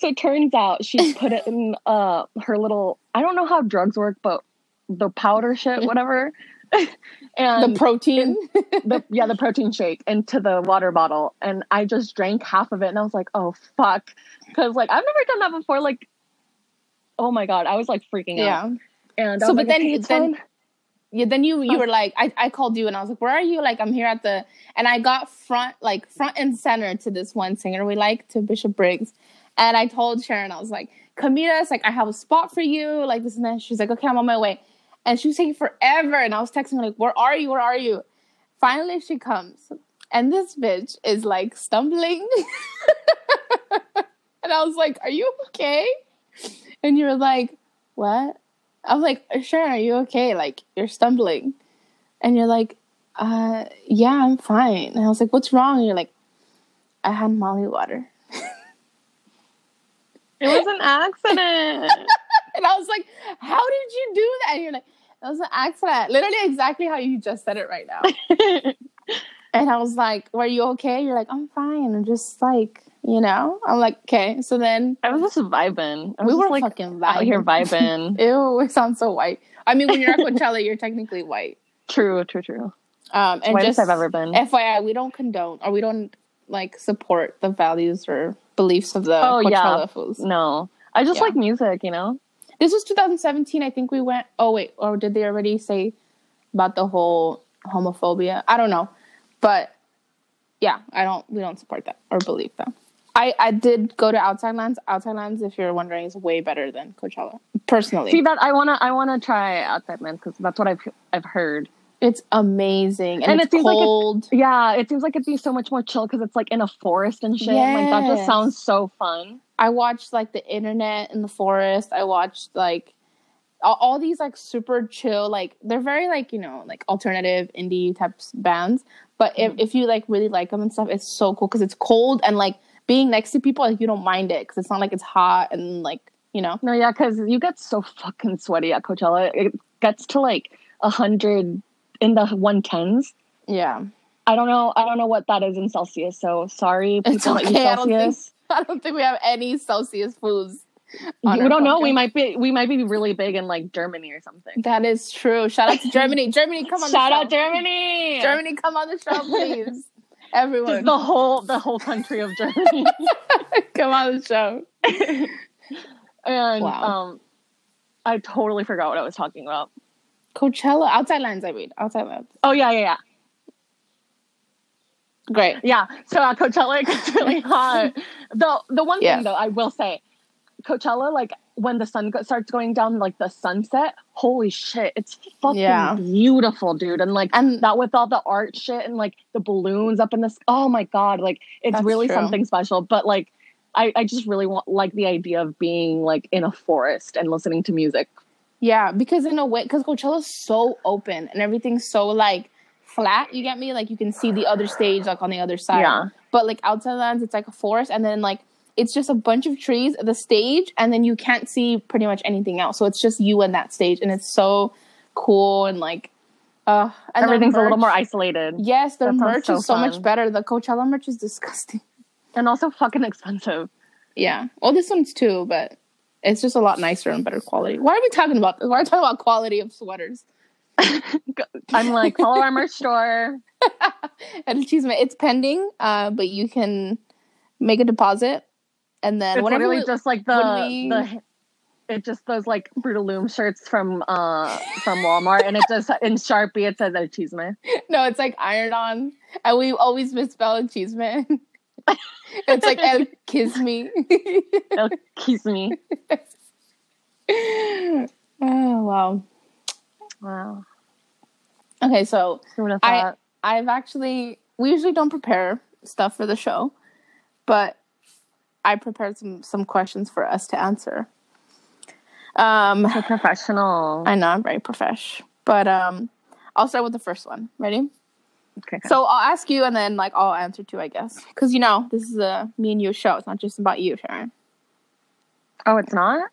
So it turns out she put it in uh her little I don't know how drugs work, but the powder shit, whatever. and the protein. the yeah the protein shake into the water bottle and i just drank half of it and i was like oh fuck because like i've never done that before like oh my god i was like freaking out and So, but like, then- okay, then- fine. Yeah, then you you Oh. were like, I, I called you and I was like, where are you? Like, I'm here at the, and I got front, like front and center to this one singer we like, to Bishop Briggs. And I told Sharon, I was like, come meet us. Like, I have a spot for you. Like this and that. She's like, okay, I'm on my way. And she was taking forever. And I was texting her like, where are you? Where are you? Finally, she comes. And this bitch is like stumbling. and I was like, are you okay? And you're like, what? I was like, Sharon, are you okay? Like, you're stumbling. And you're like, uh, yeah, I'm fine. And I was like, what's wrong? And you're like, I had Molly water. it was an accident And I was like, how did you do that? And you're like, that was an accident. Literally exactly how you just said it right now. And I was like, were you okay? You're like, I'm fine. I'm just like, you know? I'm like, okay. So then i was just vibing I was we just, were like fucking out here vibing. vibing Ew, it sounds so white. I mean, when you're at Coachella, you're technically white. true true true Um, and whitest just i've ever been FYI, we don't condone or we don't like support the values or beliefs of the Oh, Coachella yeah. fools. no i just Yeah. like music you know This was 2017. I think we went. Oh wait, or did they already say about the whole homophobia? I don't know, but yeah, I don't. We don't support that or believe that. I I did go to Outside Lands. Outside Lands, if you're wondering, is way better than Coachella. Personally, see that i want to i want to try outside Lands because that's what i've i've heard it's amazing and, And it's it seems like it- cold. yeah it seems like it'd be so much more chill because it's like in a forest and shit like that just sounds so fun I watched like the internet in the forest. I watched like all, all these like super chill, like they're very like you know like alternative indie types bands. But if, mm-hmm. if you like really like them and stuff, it's so cool because it's cold and like being next to people, like you don't mind it because it's not like it's hot and like you know. No, yeah, because you get so fucking sweaty at Coachella. It gets to like a hundred in the one tens. Yeah, I don't know. I don't know what that is in Celsius. So sorry, people It's okay, I don't think- Celsius. I don't think we have any Celsius foods. We don't know. We might be. We might be really big in like Germany or something. That is true. Shout out to Germany. Germany, come on. Shout the out. Germany. Germany, come on the show, please. Just Everyone, the whole the whole country of Germany. come on the show. and Wow. um I totally forgot what I was talking about. Coachella, outside lands. I mean, outside lands. Oh yeah, yeah, yeah. Great. Yeah. So at Coachella, it gets really hot. the the one Yeah. thing though, I will say, Coachella, like when the sun go- starts going down, like the sunset, holy shit, it's fucking Yeah. beautiful, dude. And like And that with all the art shit and like the balloons up in the s- oh my god, like it's really true. something special. But like I, I just really want like the idea of being like in a forest and listening to music. yeah, because in a way, because Coachella's so open and everything's so like flat. You get me? Like you can see the other stage, like on the other side. Yeah. But like outside the lands, it's like a forest, and then like it's just a bunch of trees, the stage, and then you can't see pretty much anything else. So it's just you and that stage, and it's so cool and like. Uh, and Everything's a little more isolated. Yes, their That merch so is so much better. The Coachella merch is disgusting. And also fucking expensive. Yeah. Well, this one's too, but it's just a lot nicer and better quality. Why are we talking about this? Why are we talking about quality of sweaters? I'm like, follow our merch store. And cheese, it's pending, uh, but you can make a deposit, and then It's whenever literally we- just like the we- the it just those like Brutal Loom shirts from uh from Walmart and it just in Sharpie it says Achievement. no, it's like iron on, and we always misspell cheese man. it's like El Kiss Me. It'll kiss me. oh wow. Wow. Okay, so Who would have I-? I've actually we usually don't prepare stuff for the show, but I prepared some some questions for us to answer. Um, so professional. I know I'm very profesh, but um, I'll start with the first one. Ready? okay. So I'll ask you, and then like I'll answer too, I guess, because you know this is a me and you show. It's not just about you, Sharon. oh, it's not?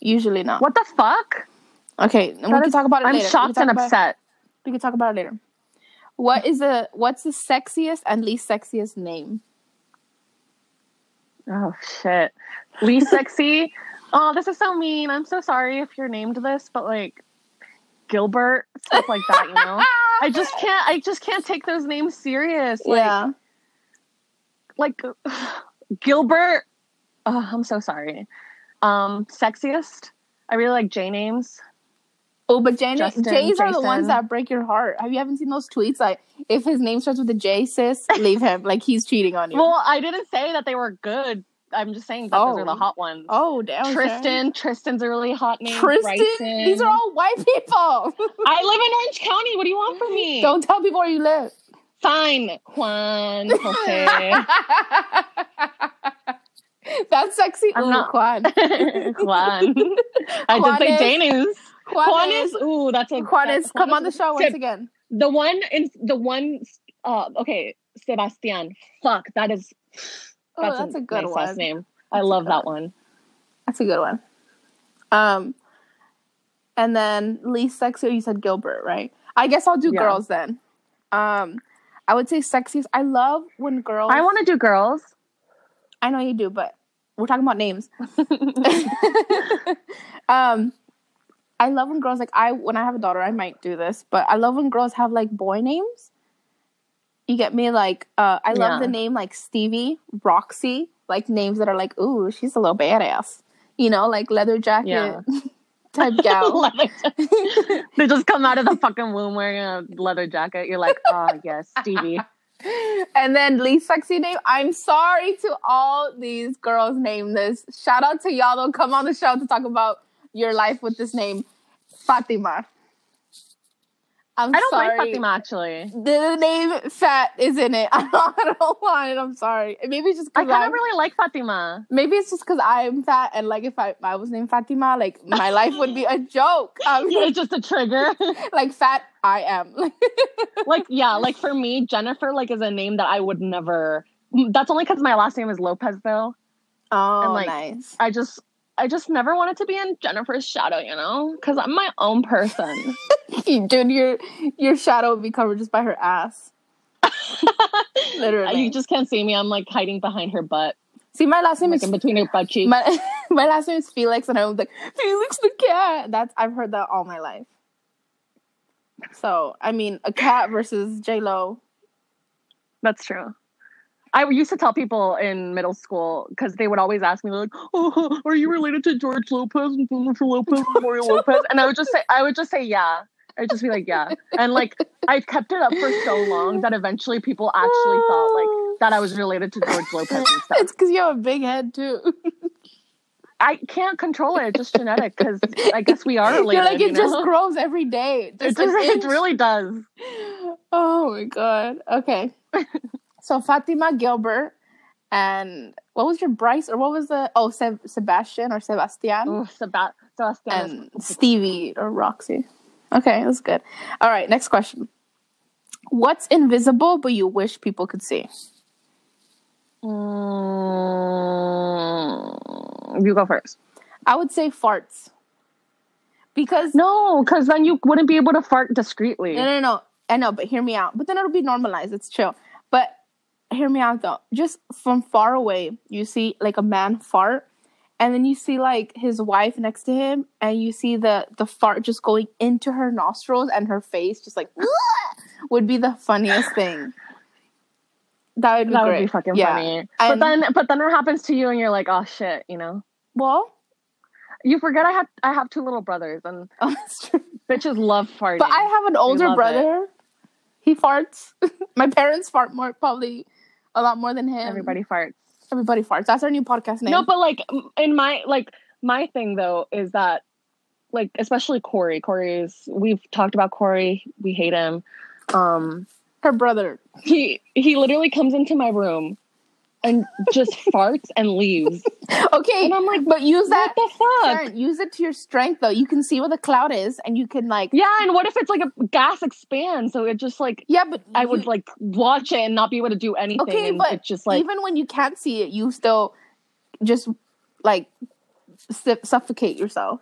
Usually not. What the fuck? Okay, and we That can talk about it I'm later. Shocked and upset. We can talk about it later. What is the what's the sexiest and least sexiest name? Oh shit. Least sexy. Oh, this is so mean. I'm so sorry if you're named this, but like Gilbert, stuff like that, you know? I just can't I just can't take those names serious. Like yeah. like Gilbert. Oh, I'm so sorry. Um, sexiest. I really like J names. Oh, but J Justin, J's are the ones that break your heart. Have you haven't seen those tweets? Like, if his name starts with a J, sis, leave him. Like he's cheating on you. Well, I didn't say that they were good. I'm just saying that those are the Oh. hot ones. oh, damn. Tristan. Tristan's a really hot name. Tristan. Bryson. These are all white people. I live in Orange County. What do you want from me? Don't tell people where you live. Fine. Juan, Jose. That's sexy. I'm Ooh, not- Juan. Juan. I Juan did say is- J names. Juan, Juan is. is. Ooh, that's a. Juan that- is. Come on the show once again. The one in the one. Uh, okay, Sebastian. Fuck, that is. Oh, that's a good nice one. last name. I That's a love that one. That's a good one. Um, and then least sexy, you said Gilbert, right? I guess I'll do Yeah. girls then. Um, I would say sexiest. I love when girls. I want to do girls. I know you do, but we're talking about names. um, I love when girls like I when I have a daughter, I might do this, but I love when girls have like boy names. You get me? Like, uh, I love Yeah. the name like Stevie, Roxy, like names that are like, ooh, she's a little badass. You know, like leather jacket Yeah. type gal. They just come out of the fucking womb wearing a leather jacket. You're like, oh yes, Stevie. and then least sexy name. I'm sorry to all these girls named this. Shout out to y'all. They'll come on the show to talk about your life with this name, Fatima. I'm I don't sorry. like Fatima actually. The, the name Fat is in it. I don't, I don't want it. I'm sorry. Maybe it's just I kind of really like Fatima. Maybe it's just because I'm fat, and like if I, I was named Fatima, like my life would be a joke. Um, It's just a trigger. like fat, I am. like yeah, like for me, Jennifer like is a name that I would never. That's only because my last name is Lopez though. oh, like, nice. I just I just never wanted to be in Jennifer's shadow, you know, because I'm my own person. Dude, your your shadow would be covered just by her ass. Literally. you just can't see me. I'm like hiding behind her butt, See, my last name like is in between her butt cheeks. my my last name is Felix, and I was like Felix the cat. That's I've heard that all my life. So I mean, a cat versus J Lo. That's true. I used to tell people in middle school because they would always ask me like, "Oh, are you related to George Lopez and Jennifer Lopez and Mario Lopez?" And I would just say, I would just say, "Yeah." I'd just be like, "Yeah," and like I kept it up for so long that eventually people actually thought like oh. that I was related to George Lopez and stuff. It's because you have a big head too. I can't control it; it's just genetic. Because I guess we are related. You're like it you just grows every day. It, Just just, an it really does. Oh my god. Okay. so Fatima Gilbert and what was your Bryce or what was the oh Seb- Sebastian or Sebastian Oh, Seba- Sebastian. and Stevie or Roxy. Okay, that's good. All right, next question. What's invisible but you wish people could see? Mm, you go first. I would say farts. Because No, because then you wouldn't be able to fart discreetly. No, no, no. I know, but hear me out. But then it'll be normalized. It's chill. But hear me out though. Just from far away, you see like a man fart, and then you see like his wife next to him, and you see the the fart just going into her nostrils and her face, just like would be the funniest thing. That would be that great. would be fucking Yeah. funny. But then, but then it happens to you, and you're like, oh shit, you know. Well, You forget I have I have two little brothers, and oh, bitches love farting. But I have an older love it. brother. He farts. My parents fart more, probably a lot more than him. everybody farts. everybody farts. That's our new podcast name. No, but like in my like my thing though is that like especially Corey. Corey is we've talked about Corey. We hate him. Um, her brother. he he literally comes into my room and just farts and leaves, Okay, and I'm like, but use that. what the fuck? Use it to your strength though. You can see where the cloud is, and you can like. Yeah, and what if it's like a gas expands? So it just like Yeah, but I you- would like watch it and not be able to do anything. Okay, and but just like even when you can't see it, you still just like su- suffocate yourself.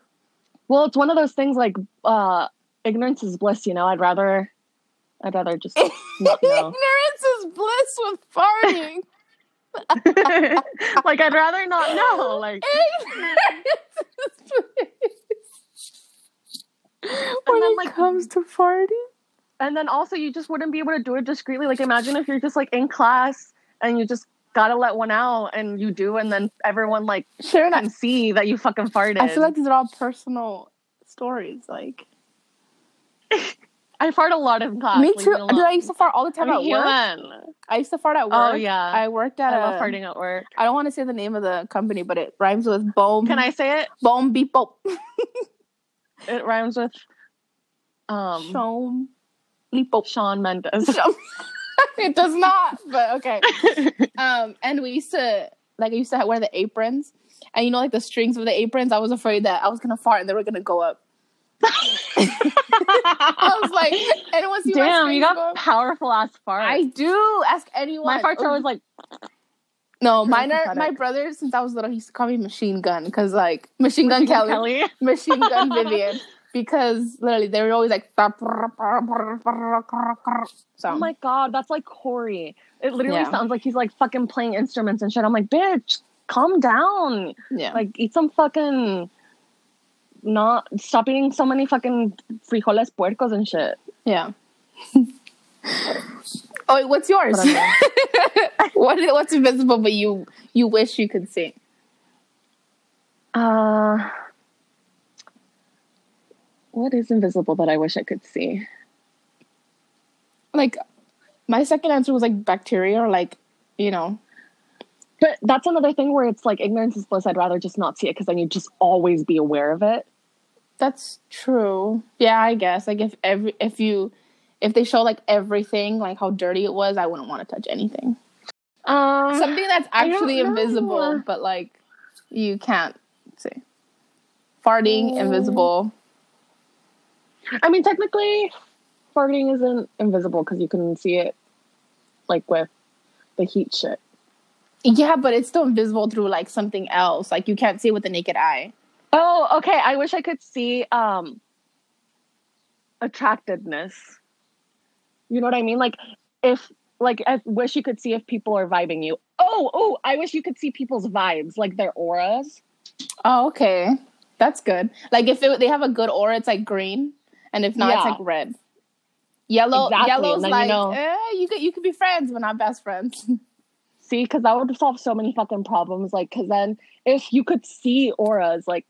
well, it's one of those things like uh ignorance is bliss. You know, I'd rather I'd rather just not know. Ignorance is bliss with farting. like I'd rather not know. Like Ignorance is bliss. when then, it like- comes to farting. and then also you just wouldn't be able to do it discreetly. Like imagine if you're just like in class and you just gotta let one out and you do and then everyone like Sharon, I, can see that you fucking farted. I feel like these are all personal stories. Like I fart a lot in class. me too. Dude, I used to fart all the time I'm at work. I used to fart at work. Oh yeah. I worked at I a. love farting at work. I don't want to say the name of the company, but it rhymes with boom. Can I say it? Boom beep boop. It rhymes with um Shom leap. Shawn Mendes. It does not, but okay. Um, and we used to like I used to wear the aprons, and you know like the strings of the aprons. I was afraid that I was gonna fart and they were gonna go up. I was like, anyone see my Damn, strings you got go powerful ass farts. I do. Ask anyone. My farts are oh. always like no, mine are my brother. Since I was little, he used to call me Machine Gun because like Machine Gun Kelly. Machine Gun Vivian because literally they were always like so Oh my god, that's like Corey. It literally Yeah. sounds like he's like fucking playing instruments and shit. I'm like, bitch, calm down. yeah Like, eat some fucking. Not stop eating so many fucking frijoles puercos and shit. yeah. oh, what's yours? What is, what's invisible but you you wish you could see? Uh, what is invisible that I wish I could see? Like my second answer was like bacteria or like you know But that's another thing where it's like ignorance is bliss. I'd rather just not see it because then you'd just always be aware of it. That's true. Yeah, I guess like if every if you if they show like everything like how dirty it was, I wouldn't want to touch anything. Um, Something that's actually invisible, but like you can't see. Farting, Mm. invisible. I mean, technically, farting isn't invisible because you can see it, like with the heat shit. Yeah, but it's still invisible through like something else. Like you can't see it with the naked eye. Oh, okay. I wish I could see um attractiveness. You know what I mean? Like if like I wish you could see if people are vibing you. Oh, oh, I wish you could see people's vibes, like their auras. Oh, okay. That's good. Like if it, they have a good aura, it's like green, and if not, it's like red. Yellow, Exactly, yellow's then you like know- eh, you could you could be friends, but not best friends. See, because that would solve so many fucking problems. Like, because then if you could see auras, like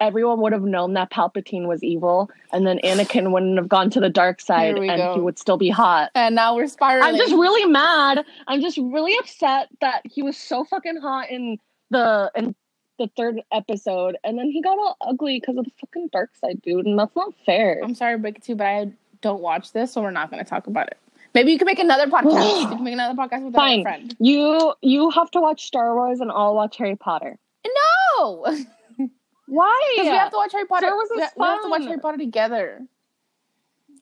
everyone would have known that Palpatine was evil, and then Anakin wouldn't have gone to the dark side, and go. he would still be hot. And now we're spiraling. I'm just really mad. I'm just really upset that he was so fucking hot in the in the third episode, and then he got all ugly because of the fucking dark side, dude, and that's not fair. I'm sorry to break it to you, but I don't watch this, so we're not going to talk about it. Maybe you can make another podcast. you can make another podcast with Fine. friend. You you have to watch Star Wars, and I'll watch Harry Potter. No, because Why? we have to watch Harry Potter. Star we, ha- we have to watch. Harry Potter together.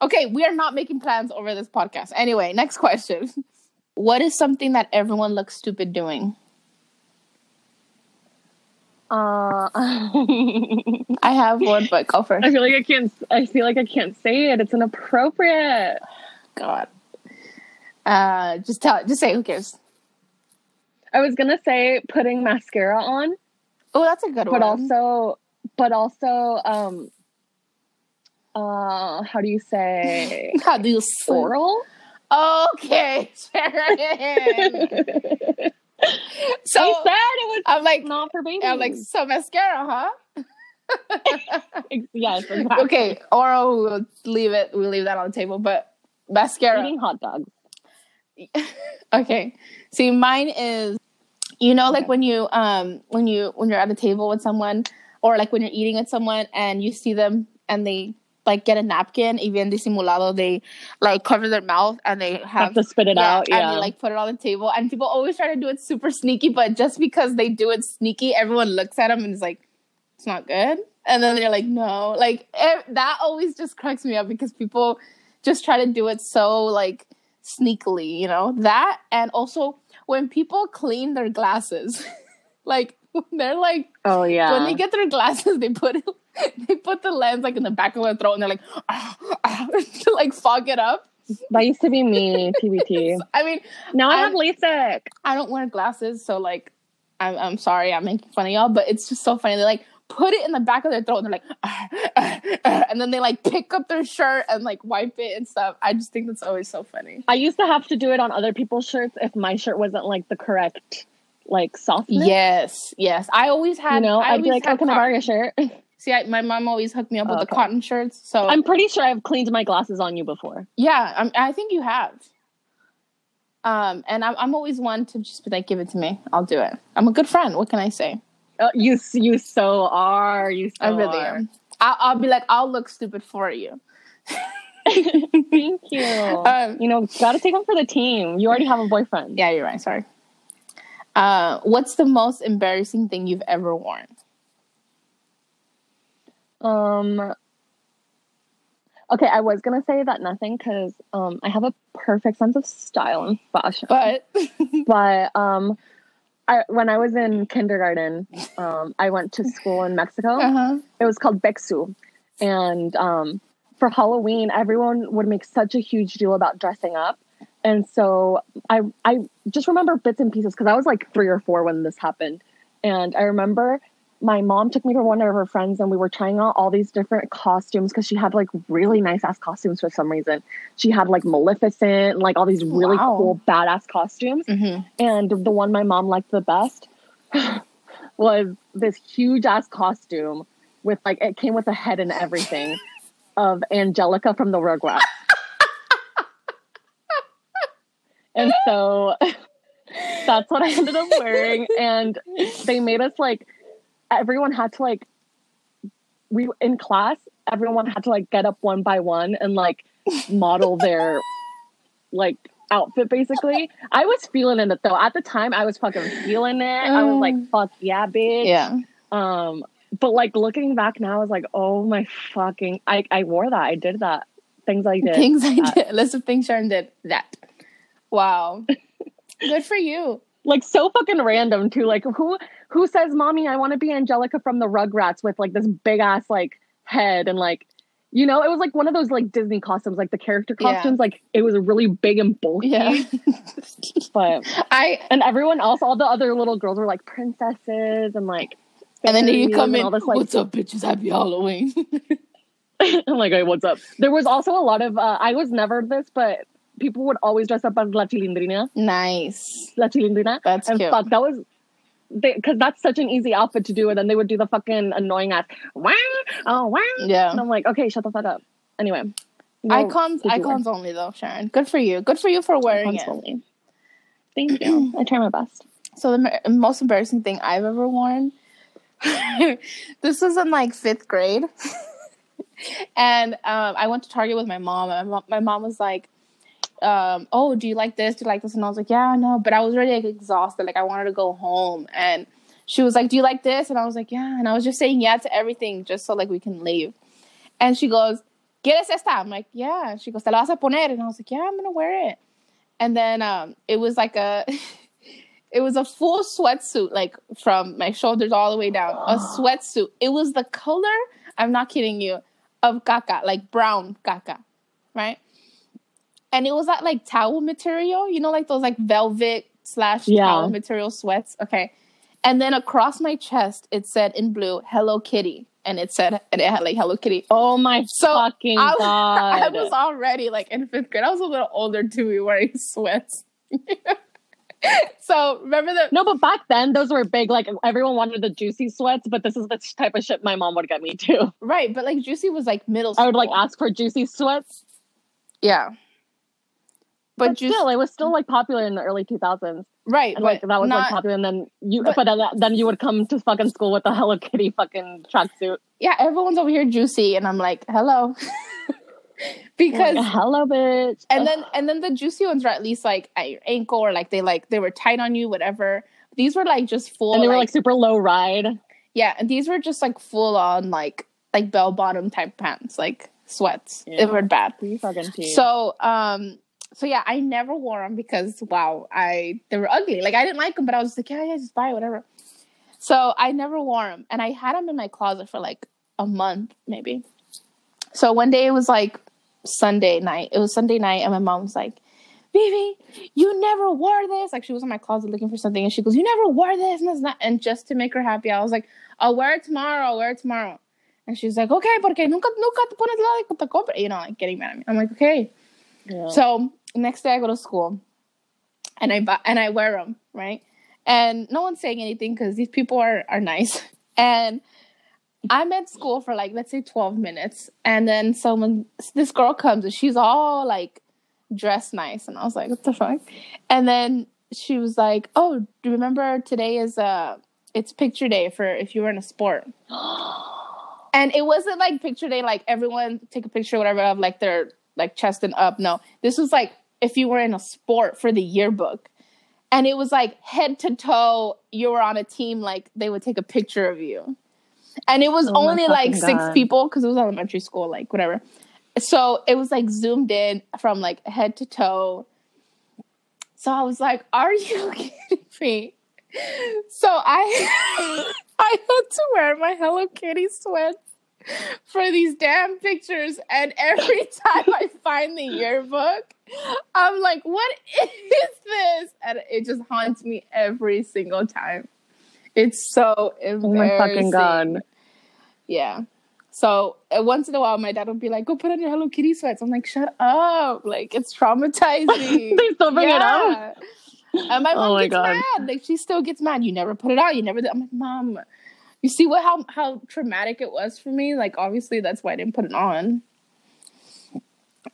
Okay, we are not making plans over this podcast. Anyway, next question. What is something that everyone looks stupid doing? Uh, I have one, but go first. I feel like I can't. I feel like I can't say it. It's inappropriate. God. Uh, just tell. Just say. Who cares? I was gonna say putting mascara on, Oh, that's a good but one. But also, but also, um, uh, how do you say how do you say? oral? Okay, Sharon. so said it was I'm like, not for babies. I'm like, so mascara, huh? yes, exactly. Okay, oral, we'll leave it. We'll leave that on the table. But mascara. Eating hot dogs. Okay. See, mine is, you know, like when you um when you when you're at a table with someone, or like when you're eating with someone and you see them and they like get a napkin, even disimulado, they like cover their mouth and they Have have. to spit it yeah, out. and Yeah. they like put it on the table, and people always try to do it super sneaky, but just because they do it sneaky, everyone looks at them and is like, "It's not good," and then they're like, "No," like eh, that always just cracks me up because people just try to do it so like sneakily, you know that, and also when people clean their glasses, like they're like oh yeah. when they get their glasses, they put they put the lens like in the back of their throat, and they're like "Ah, ah," to like fog it up. that used to be me. TBT. I mean, Now I I'm- have LASIK. I don't wear glasses, so like, I'm I'm sorry, I'm making fun of y'all, but it's just so funny. They're like put it in the back of their throat, and they're like, "Ah, ah, ah," and then they like pick up their shirt and like wipe it and stuff. I just think that's always so funny. I used to have to do it on other people's shirts if my shirt wasn't like the correct like softness. Yes, yes. I always had. You know, I I'd be like, "Oh, had can I borrow your shirt?" See, I, my mom always hooked me up with the Okay. cotton shirts. So I'm pretty sure I've cleaned my glasses on you before. yeah, I'm, I think you have. Um, and I'm I'm always one to just be like, give it to me. I'll do it. I'm a good friend. What can I say? Uh, you you so are. You so I really are. am. I'll, I'll be like, I'll look stupid for you. Thank you. Um, you know, gotta take them for the team. You already have a boyfriend. Yeah, you're right. Sorry. Uh, what's the most embarrassing thing you've ever worn? Um. Okay, I was gonna say that nothing because um I have a perfect sense of style and fashion. But but um, I when I was in kindergarten, um, I went to school in Mexico. uh-huh. It was called Bexu, and um, for Halloween, everyone would make such a huge deal about dressing up. And so I I just remember bits and pieces because I was like three or four when this happened, and I remember my mom took me to one of her friends and we were trying out all these different costumes because she had like really nice ass costumes for some reason. She had like Maleficent, and, like all these really Wow. cool badass costumes. hmm And the one my mom liked the best was this huge ass costume with like it came with a head and everything of Angelica from the Rugrats. and so that's what I ended up wearing. And they made us like everyone had to like we in class, everyone had to like get up one by one and like model their like outfit basically. I was feeling in it though. At the time I was fucking feeling it. I was like, fuck yeah, bitch. Yeah. Um but like looking back now, I was like, oh my fucking I, I wore that. I did that. Things I did. Things I that. did. List of things Sharon did. That. Wow. Good for you. Like so fucking random too. Like who who says, Mommy, I want to be Angelica from the Rugrats with like this big ass like head and like you know, it was like one of those like Disney costumes, like the character Yeah. costumes, like it was really big and bulky. Yeah. But I and everyone else, all the other little girls were like princesses and like and then you come in. all this like What's up, bitches? Happy Halloween. I'm like, hey, what's up? There was also a lot of uh, I was never this, but people would always dress up as La Chilindrina. Nice. La Chilindrina. That's and cute. fuck, that was because that's such an easy outfit to do. And then they would do the fucking annoying ass, wow, oh wow. Yeah. And I'm like, okay, shut the fuck up. Anyway, no icons, icons only though, Sharon. Good for you. Good for you for wearing Icons it. only. Thank you. I try my best. So the most embarrassing thing I've ever worn. this was in like fifth grade, and um, I went to Target with my mom. And my mom, my mom was like, um, "Oh, do you like this? Do you like this?" And I was like, "Yeah, know," but I was already like, exhausted. Like I wanted to go home, and she was like, "Do you like this?" And I was like, "Yeah," and I was just saying yeah to everything just so like we can leave. And she goes, "¿Quieres esta?" I'm like, "Yeah." She goes, "Te la vas a poner?" And I was like, "Yeah, I'm gonna wear it." And then um, it was like a. It was a full sweatsuit, like from my shoulders all the way down. A sweatsuit. It was the color, I'm not kidding you, of caca, like brown caca, right? And it was that like towel material, you know, like those like velvet slash Yeah. towel material sweats. Okay. And then across my chest, it said in blue, Hello Kitty. And it said, and it had like Hello Kitty. Oh my So, fucking I, god! I was already like in fifth grade. I was a little older to be wearing sweats. so remember that no, but back then those were big. Like everyone wanted the juicy sweats, but this is the type of shit my mom would get me too. right, but like Juicy was like middle I would like ask for juicy sweats, Yeah. But, but, Juicy, still, it was still like popular in the early 2000s, right, and like that was like popular. And then you, but- but, then, then you would come to fucking school with a Hello Kitty fucking tracksuit. yeah, everyone's over here juicy, and I'm like, hello, because Like, hello, bitch. and then and then the juicy ones are at least like at your ankle or like they like they were tight on you, whatever. These were like just full, and they were like, like super low ride. yeah, and these were just like full on like like bell bottom type pants, like sweats. Yeah. They were bad. Fucking. So um so yeah, I never wore them because wow, I they were ugly. Like I didn't like them, but I was like, yeah, yeah, just buy it, whatever. So I never wore them, and I had them in my closet for like a month, maybe. So one day it was like Sunday night. It was Sunday night, and my mom was like, "Baby, you never wore this." Like she was in my closet looking for something, and she goes, "You never wore this," and this, and. And just to make her happy, I was like, "I'll wear it tomorrow. I'll wear it tomorrow." And she's like, "Okay, porque nunca nunca te pones la de te compre," you know, like getting mad at me. I'm like, "Okay." Yeah. So next day I go to school, and I buy and I wear them right, and no one's saying anything because these people are are nice. And I'm at school for like let's say 12 minutes, and then someone this girl comes and she's all like dressed nice, and I was like, what the fuck? And then she was like, oh, do you remember today is uh it's picture day for if you were in a sport. And it wasn't like picture day, like everyone take a picture, whatever, of like their like chest and up. No, this was like if you were in a sport for the yearbook. And it was like head to toe, you were on a team, like they would take a picture of you. And it was Oh only like fucking six people because it was elementary school, like whatever. So it was like zoomed in from like head to toe. So I was like, "Are you kidding me?" So I I had to wear my Hello Kitty sweats for these damn pictures, and every time I find the yearbook, I'm like, "What is this?" And it just haunts me every single time. It's so oh my fucking god. Yeah. So uh, once in a while, my dad would be like, "Go put on your Hello Kitty sweats." I'm like, "Shut up!" Like it's traumatizing. they still bring it up. Yeah. And my Oh mom my gets God. mad. Like she still gets mad. You never put it out. You never. Did. I'm like, mom. You see what how how traumatic it was for me. Like obviously that's why I didn't put it on.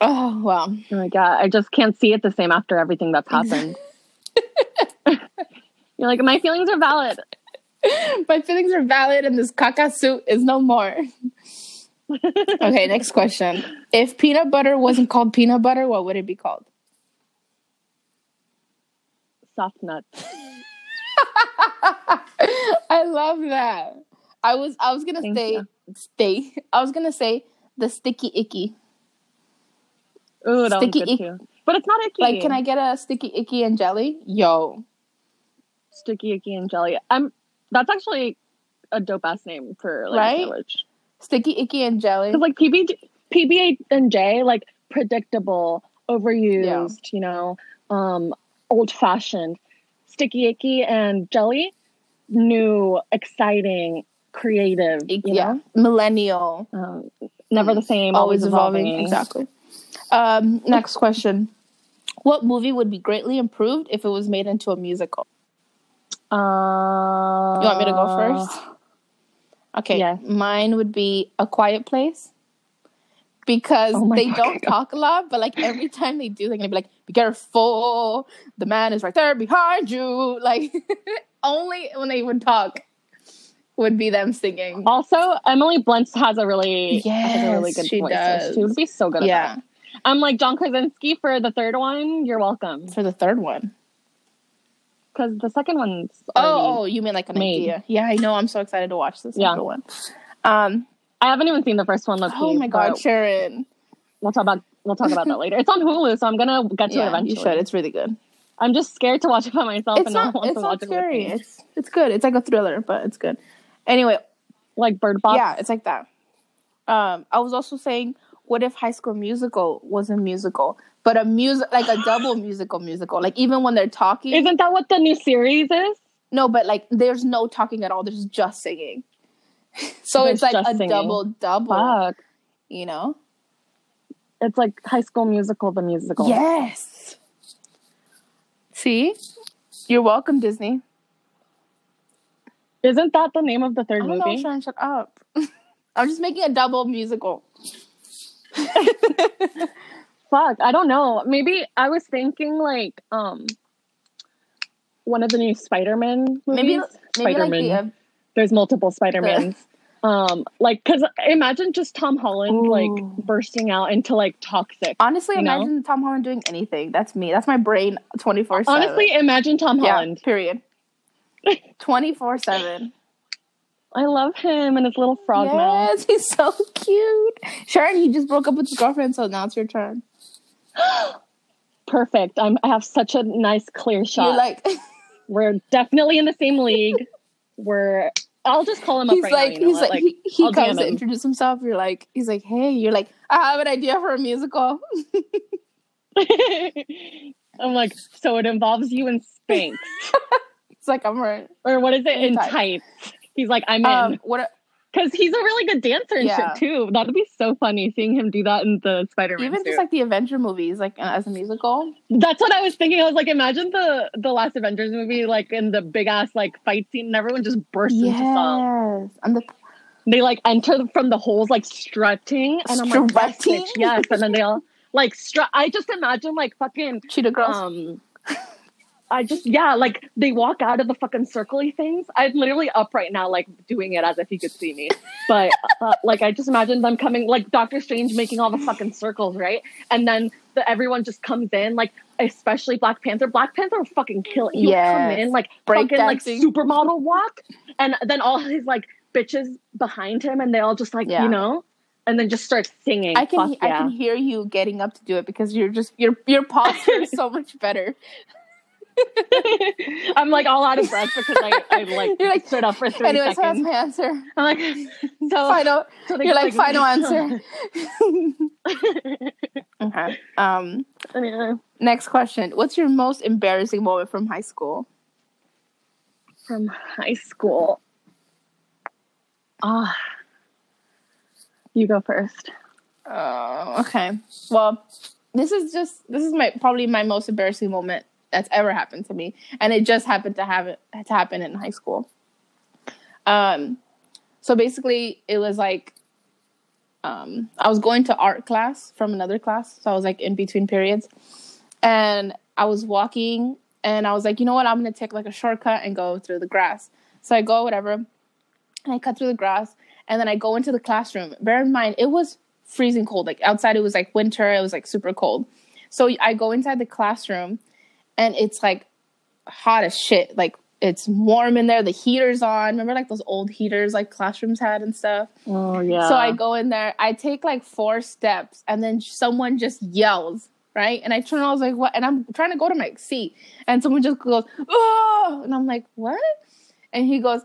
Oh wow. Oh my god, I just can't see it the same after everything that's happened. You're like, my feelings are valid. My feelings are valid, and this caca suit is no more. okay, next question. If peanut butter wasn't called peanut butter, what would it be called? Soft nuts. I love that. I was I was gonna Thank say you. stay. I was gonna say the sticky icky. Ooh, that Sticky one's ick- good too. But it's not icky. Like, can I get a sticky icky and jelly? Yo, sticky icky and jelly? I'm. That's actually a dope ass name for like Right? a sandwich. sticky icky and jelly. Because like PB, PB and J, like predictable, overused, you know, um, old fashioned. Sticky icky and jelly, new, exciting, creative. You yeah, millennial, um, never the same, always always, evolving. evolving. Exactly. Um, next question. What movie would be greatly improved if it was made into a musical? Uh, You want me to go first? Okay, yes. mine would be A Quiet Place because Oh they don't God. talk a lot, but like every time they do, they're gonna be like, "Be careful, the man is right there behind you." Like only when they would talk would be them singing. Also, Emily Blunt has a really has a really good she voice. so does. She would be so good at yeah, that. I'm like John Krasinski for the third one. You're welcome. for the third one. Because the second one's Oh, oh, you mean like an made. idea? Yeah, I know. I'm so excited to watch this Yeah. one. Um. I haven't even seen the first one. Low-key, Oh my god, Sharon. We'll talk about we'll talk about that later. It's on Hulu, so I'm gonna get to it eventually. you should. It's really good. I'm just scared to watch it by myself, It's and not. It's to not it scary. me. It's it's good. It's like a thriller, but it's good. Anyway, Like Bird Box. yeah, it's like that. Um, I was also saying, what if High School Musical was a musical, but a music like a double musical musical? Like even when they're talking, Isn't that what the new series is? no, but like there's no talking at all. There's just singing. so it's like a singing. double double. Fuck. You know? It's like High School Musical, the musical. Yes. See, you're welcome, Disney. Isn't that the name of the I third know, movie? Sharon, shut up. I'm just making a double musical. Fuck, I don't know. Maybe I was thinking like um one of the new Spider-Man movies. Maybe maybe Spider-Man. the uh, There's multiple Spider-Mans. um like cuz imagine just Tom Holland like bursting out into like toxic. honestly you know? imagine Tom Holland doing anything. That's me. That's my brain 24 7. Honestly, imagine Tom yeah, Holland. period. 24 7. I love him and his little frog mouth. Yes, he's so cute. Sharon, he just broke up with his girlfriend, so now it's your turn. Perfect. I'm I have such a nice clear shot. You're like, We're definitely in the same league. We're I'll just call him up he's right like, now. You know he's what? like, he, he comes to him. introduce himself. You're like, he's like, hey, you're like, I have an idea for a musical. I'm like, so it involves you in Spanx. It's like, I'm right. or what is it? In In tights. tights. He's like, I'm Um, in. what? Because he's a really good dancer and Yeah. shit too. That'd be so funny seeing him do that in the Spider Man. Even just like the Avenger movies, like uh, as a musical. That's what I was thinking. I was like, imagine the the last Avengers movie, like in the big ass like fight scene, and everyone just bursts into song. Yes, and the They like enter from the holes like strutting, and I'm like, yes, Strutting? yes. And then they all like strut. I just imagine like fucking Cheetah Girls. um. I just yeah, like they walk out of the fucking circly things. I'm literally up right now, like doing it as if he could see me. But uh, like I just imagine them coming, like Doctor Strange making all the fucking circles, right? And then the, everyone just comes in, like especially Black Panther. Black Panther will fucking kill it. He'll come in like Break fucking like supermodel walk, and then all his like bitches behind him, and they all just like Yeah. you know, and then just start singing. I can I yeah. can hear you getting up to do it because you're just your your posture is so much better. I'm like all out of breath because I, I like, You're like- stood up for three Anyways, so that's seconds. my answer. I'm like, so, Final. so You're go like final answer. okay. Um. Yeah. Next question. What's your most embarrassing moment from high school? From high school. Ah, you go first. Oh, okay. Well, this is just this is my probably my most embarrassing moment that's ever happened to me, and it just happened to have it to happen in high school. Um, so basically, it was like, um, I was going to art class from another class, so I was like in between periods, and I was walking, and I was like, you know what, I'm gonna take like a shortcut and go through the grass. So I go whatever, and I cut through the grass, and then I go into the classroom. Bear in mind, it was freezing cold. Like outside, it was like winter. It was like super cold. So I go inside the classroom, and it's like hot as shit. Like it's warm in there. The heater's on. Remember like those old heaters like classrooms had and stuff. Oh yeah. So I go in there. I take like four steps, and then someone just yells. Right, and I turn. Around, I was like, "What?" And I'm trying to go to my seat, and someone just goes, "Oh!" And I'm like, "What?" And he goes,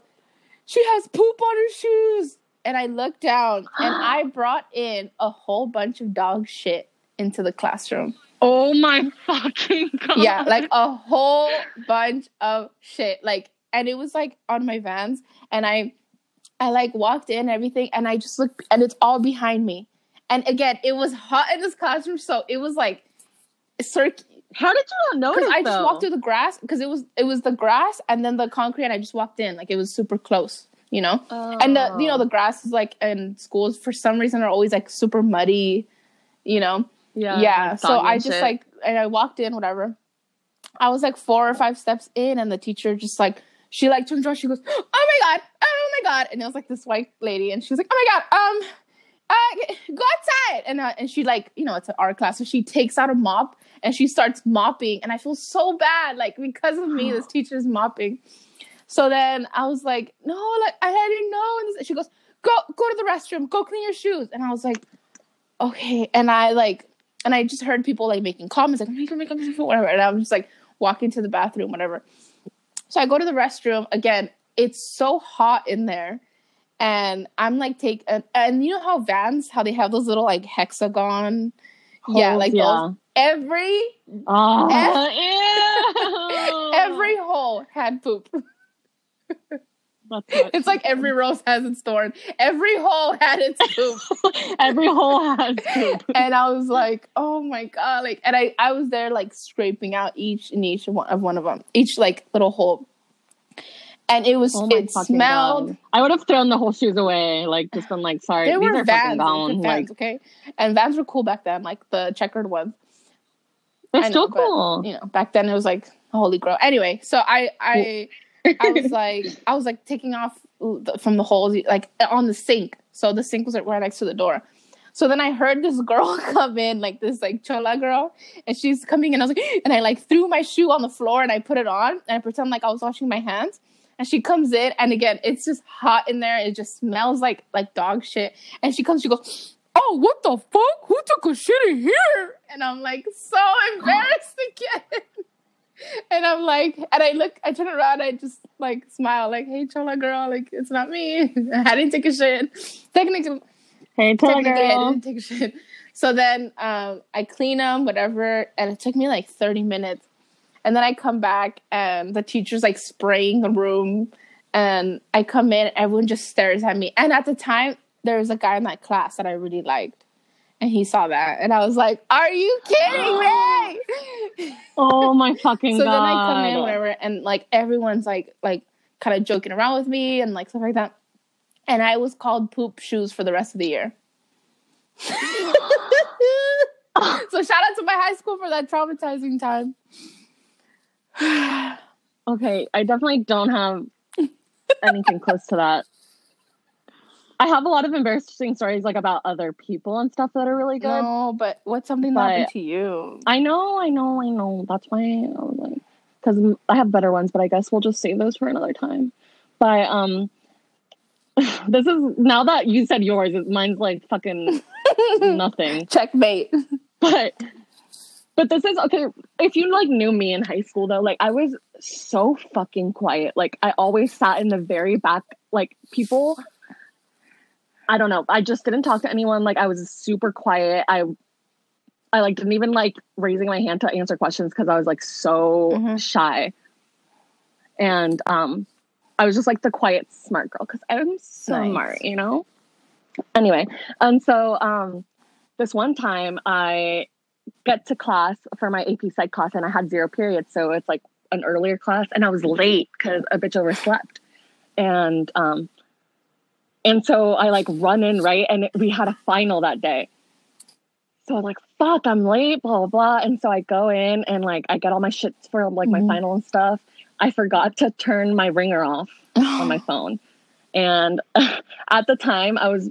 "She has poop on her shoes." And I look down, and I brought in a whole bunch of dog shit into the classroom. Oh my fucking god. Yeah, like a whole bunch of shit. Like, and it was like on my vans, and I, I like walked in everything, and I just looked, and it's all behind me. And again, it was hot in this classroom, so it was like, circ- How did you not notice? Because I just though? walked through the grass because it was it was the grass and then the concrete and I just walked in like it was super close, you know. And the you know Oh. the grass is like in schools for some reason are always like super muddy, you know. Yeah, Yeah. like so I just shit. like and I walked in whatever. I was like four or five steps in and the teacher just like she like turns around she goes oh my god oh my god and it was like this white lady and she was like oh my god um uh, go outside and uh, and she like you know it's an art class so she takes out a mop and she starts mopping and I feel so bad like because of me this teacher's mopping so then I was like no like I didn't know and she goes go go to the restroom go clean your shoes and I was like okay and I like and I just heard people like making comments like oh, make make make whatever. And I'm just like walking to the bathroom whatever. So I go to the restroom. Again it's so hot in there. And I'm like take and, and you know how vans how they have those little like hexagon? Yeah like yeah. those every Oh, ew. every hole had poop it's like every rose has its thorn every hole had its poop every hole has poop. and I was like, oh my god, like, and I I was there like scraping out each and each of one of one of them, each like little hole, and it was Oh it smelled. God. I would have thrown the whole shoes away, like just been like, sorry, these were are fucking vans, gone. good Like okay, and vans were cool back then, like the checkered ones. they're I know, still but, cool. You know, back then it was like holy grail. Anyway, so I I I was like I was like taking off from the holes like on the sink. So the sink was right next to the door. So then I heard this girl come in, like this like chola girl, and she's coming in. And I was like, and I like threw my shoe on the floor and I put it on and I pretend like I was washing my hands. And she comes in, and again, it's just hot in there. It just smells like like dog shit. And she comes, she goes, "Oh, what the fuck? Who took a shit in here?" And I'm like so embarrassed again. And I'm like, and I look, I turn around, I just like smile, like, "Hey, chola girl, like it's not me. I didn't take a shit. Technically, Hey, tell a technically I girl. didn't take a shit. So then um, I clean them, whatever, and it took me like 30 minutes. And then I come back and the teacher's like spraying the room. And I come in, everyone just stares at me. And at the time, there was a guy in that class that I really liked. And he saw that. And I was like, Are you kidding me? Oh my fucking so god! then I come in, whatever, and like everyone's like like kind of joking around with me and like stuff like that. And I was called poop shoes for the rest of the year. so shout out to my high school for that traumatizing time. Okay, I definitely don't have anything close to that. I have a lot of embarrassing stories like about other people and stuff that are really good. No, but what's something that happened to you? I know, I know, I know. That's why I was like, because I have better ones, but I guess we'll just save those for another time. But um, this is now that you said yours, mine's like fucking nothing. Checkmate. But but this is okay. If you like knew me in high school though, like I was so fucking quiet. Like I always sat in the very back. Like people, I don't know. I just didn't talk to anyone. Like I was super quiet. I I like didn't even like raising my hand to answer questions because I was like so Mhm. shy. And um, I was just like the quiet smart girl because I'm so smart, you know. Anyway, and so um, this one time I get to class for my AP Psych class and I had zero periods. So it's like an earlier class and I was late because a bitch overslept. And um and so I like run in, right? And we had a final that day. So I'm like, fuck, I'm late, blah, blah, blah. And so I go in and like I get all my shits for like my mm-hmm. final and stuff. I forgot to turn my ringer off on my phone. And at the time, I was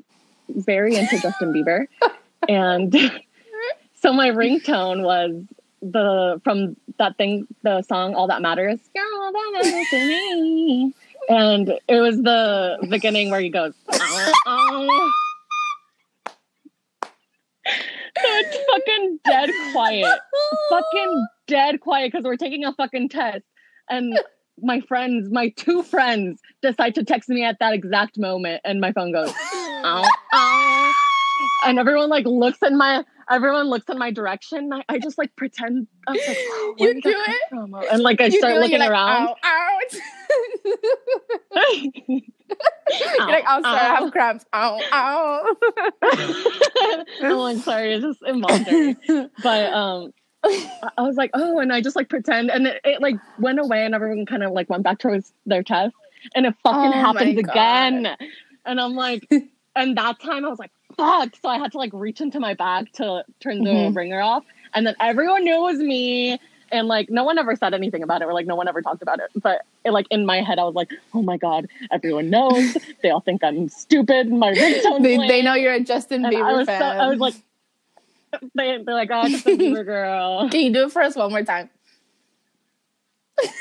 very into Justin Bieber. And so my ringtone was the from that thing, the song All That Matters. All that matters to me. And it was the beginning where he goes, "Oh, oh." So it's fucking dead quiet. Fucking dead quiet because we're taking a fucking test. And my friends, my two friends, decide to text me at that exact moment, and my phone goes, "Ow, ow." and everyone like looks in my, everyone looks in my direction. I, I just like pretend I was like, "Oh, You do it? from?" and like I You start it, looking like, around. Ow, ouch. You're like, I'm sorry, I have cramps. Ow, ow. oh, I'm sorry, it's just involuntary. but um I was like, oh, and I just like pretend, and it, it like went away, and everyone kind of like went back towards their test, and it fucking Oh happens again, and I'm like, and that time I was like, fuck, so I had to like reach into my bag to turn the Mhm. ringer off, and then everyone knew it was me. And like no one ever said anything about it, or like no one ever talked about it. But it, like in my head, I was like, "Oh my god, everyone knows. they all think I'm stupid. My ringtone's they, they know you're a Justin And Bieber I fan. so, I was like, they, they're like, oh, just a Bieber girl. Can you do it for us one more time?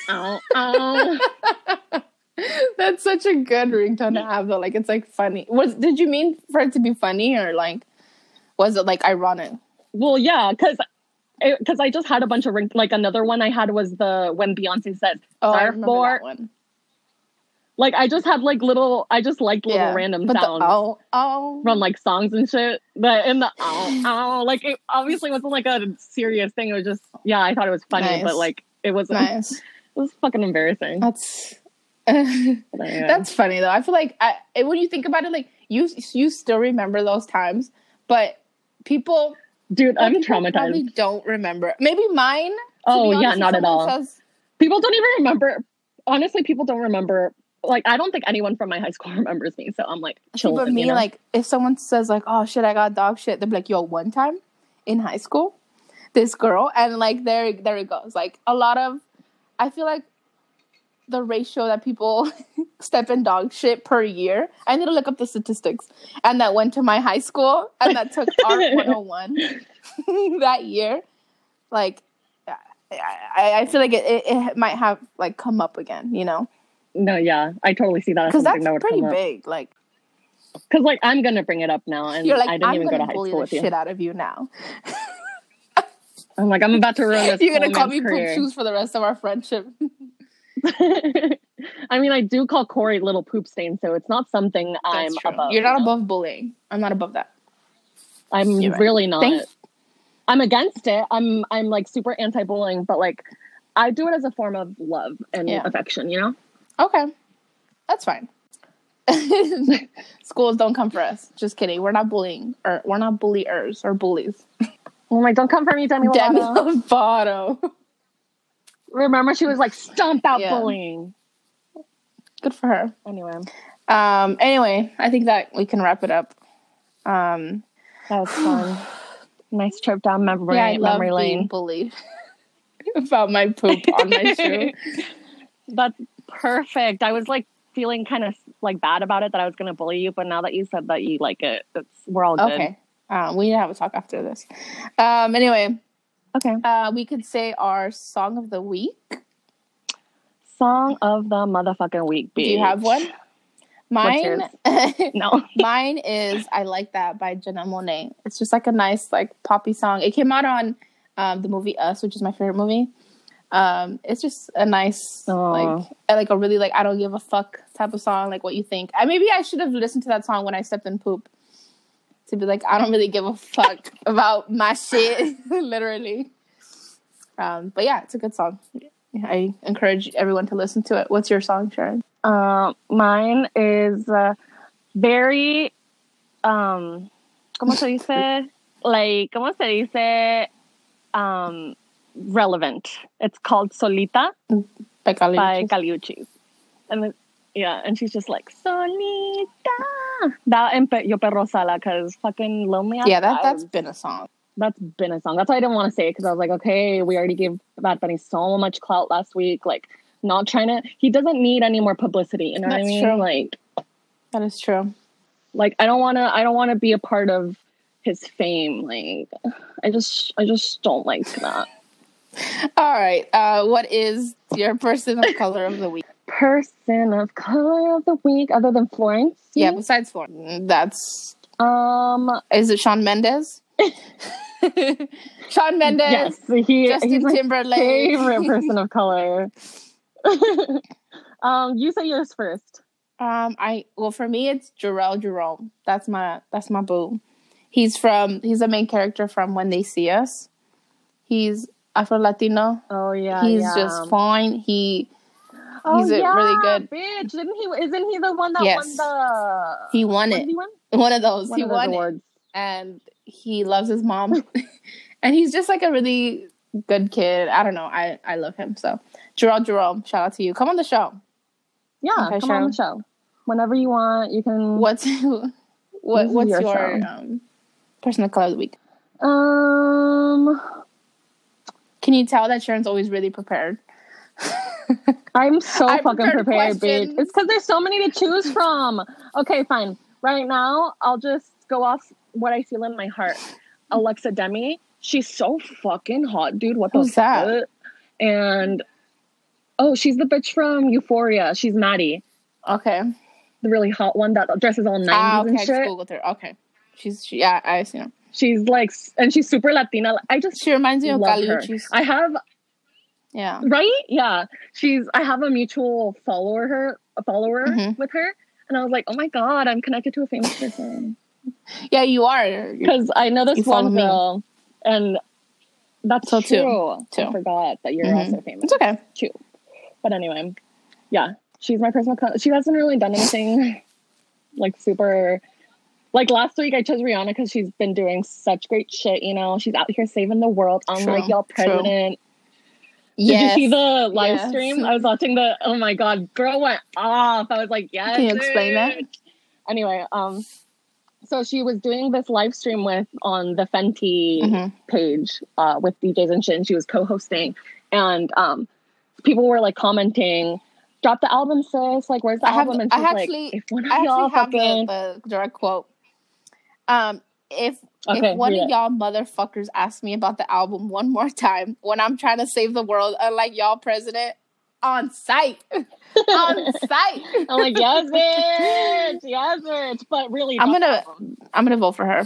ow, ow. That's such a good ringtone to have though. Like it's like funny. Was did you mean for it to be funny or like was it like ironic? Well, yeah, because Eh, because I just had a bunch of ring. Like another one I had was the when Beyonce said Oh, I remember surfboard. that one. Like I just had like little. I just liked little Yeah. random sounds oh oh from like songs and shit. But in the oh, ow, like it obviously wasn't like a serious thing. It was just yeah, I thought it was funny, Nice. but like it was nice. it was fucking embarrassing. That's that's funny though. I feel like I, when you think about it, like you you still remember those times, but people dude, I'm traumatized. don't remember. Maybe mine. Oh be yeah, not at all. says- people don't even remember honestly people don't remember like i don't think anyone from my high school remembers me so i'm like chilling but me, you know? like, if someone says like, "Oh shit, I got dog shit," they're like, "Yo, one time in high school, this girl," and like, there, there it goes. Like a lot of, I feel like the ratio that people step in dog shit per year. I need to look up the statistics, and that went to my high school, and that took art 101 that year. Like, I, I feel like it, it, it might have like come up again, you know, no yeah i totally see that as because that's that pretty come up big. Like. because like i'm gonna bring it up now and You're like, i didn't I'm even go to high school the with you shit out of you now. i'm like i'm about to ruin this You're gonna call me poop shoes for the rest of our friendship. i mean i do call corey little poop stain so it's not something i'm true. above You're not you know? above bullying. I'm not above that. i'm You're right. really not Thank- i'm against it i'm i'm like super anti-bullying but like i do it as a form of love and Yeah. affection you know Okay, that's fine. Schools don't come for us. Just kidding. We're not bullying, or we're not bulliers or bullies. oh my don't come for me demi Demi Lovato. Lovato. remember she was like stomp out Yeah. bullying Good for her. anyway Um. Anyway, I think that we can wrap it up. Um. that was fun nice trip down memory, yeah, I love memory being bullied about my poop on my shoe. that's perfect i was like feeling kind of like bad about it that i was gonna bully you but now that you said that you like it it's we're all good Okay. Um, we need to have a talk after this. Um. Anyway, okay uh, we could say our song of the week. song of the motherfucking week Do you have one? Mine, no mine is "I Like That" by Janelle Monáe. It's just like a nice, like poppy song. It came out on um, the movie Us, which is my favorite movie. Um, it's just a nice, Aw. like, like a really like I don't give a fuck type of song. Like what you think? I maybe I should have listened to that song when I stepped in poop to be like I don't really give a fuck about my shit, literally. Um, but yeah, it's a good song. I encourage everyone to listen to it. What's your song, Sharon? Uh, mine is uh, very, um, ¿cómo se dice? like, ¿cómo se dice? Um, relevant. It's called Solita By Kali by Kali Uchis. And yeah, and she's just like, Solita. That and Pe- Yo Perreo Sola, because fucking Lonely Yeah, that that's been a song. that's been a song. That's why I didn't want to say it because I was like, okay, we already gave Bad Bunny so much clout last week. Like, not trying to. He doesn't need any more publicity. You know what I That's mean? true. Like, That is true. like I don't want to. I don't want to be a part of his fame. Like, I just, I just don't like that. All right. Uh, what is your person of color of the week? Person of color of the week, other than Florence. Yeah, besides Florence. That's Um. is it Shawn Mendes? Shawn Mendes, yes. He, Justin he's my Timberlake. favorite person of color. um. You say yours first. Um, I well for me it's Jharrel Jerome. That's my that's my boo. He's from he's the main character from When They See Us. He's Afro Latino. Oh yeah. he's yeah. just fine. He Oh, He's a yeah, really good- bitch. Didn't he? Isn't he the one that Yes. won the? he won it. he win? One of those. One he of won it. awards. and he loves his mom and he's just like a really good kid. I don't know. I I love him. So Jerome, Jerome, shout out to you. Come on the show. Yeah, Okay, come on the show whenever you want. You can. What's what what's your your, um, person of color of the week? Um, Can you tell that Sharon's always really prepared? I'm so I fucking prepared prepared, bitch. It's because there's so many to choose from. Okay, fine. Right now, I'll just go off what I feel in my heart. Alexa Demie, she's so fucking hot, dude. What the Who's that? fuck? And oh, she's the bitch from Euphoria. She's Maddie, Okay. the really hot one that dresses all 90s Ah, okay. and I just shit. googled her. Okay. She's she, yeah. I see her. She's like, and she's super Latina. I just She reminds me of love I have Yeah. right yeah she's i have a mutual follower her a follower Mhm. with her and i was like oh my god i'm connected to a famous person Yeah, you are. Because i know this one me. girl and that's So true Too. i forgot that you're Mhm. also famous It's okay. too but anyway yeah she's my personal co- she hasn't really done anything like super like last week i chose rihanna because she's been doing such great shit you know she's out here saving the world True, like y'all true. Yes. Did you see the live Yes. stream? I was watching the. Oh my god, girl went off. I was like, yes. Can you explain that? Anyway, um, so she was doing this live stream with on the Fenty Mhm. page uh, with DJs and shit, and she was co-hosting, and um, people were like commenting, "Drop the album, sis! Like, where's the I have- album?" And I she's like, actually- "If one of I y'all actually have the, the direct quote. Um, if Okay, if one of y'all motherfuckers ask me about the album one more time when I'm trying to save the world, uh, unlike y'all president, on site, on site, I'm like, yes, bitch, yes, bitch. But really, I'm gonna-. I'm gonna vote for her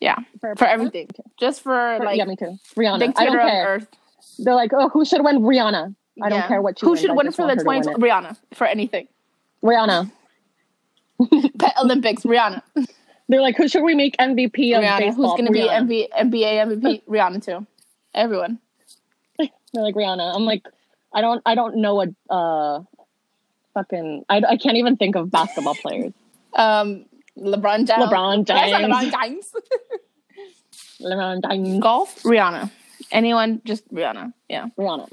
Yeah. for, for everything, just for For- like yeah, me too. Rihanna. I dictator don't care. Earth. They're like, oh, who should win? Rihanna. I don't care what she Who wins, should I win for the 20. Rihanna for anything? Rihanna. Pet Olympics, Rihanna. They're like, who should we make MVP of Rihanna. baseball? Who's gonna be MV, NBA MVP? Rihanna too. Everyone. They're like Rihanna. I'm like, I don't, I don't know what, uh, fucking, I, I can't even think of basketball players. Um, LeBron James. LeBron James. LeBron James. LeBron James. Golf, Rihanna. Anyone, just Rihanna. Yeah. Rihanna.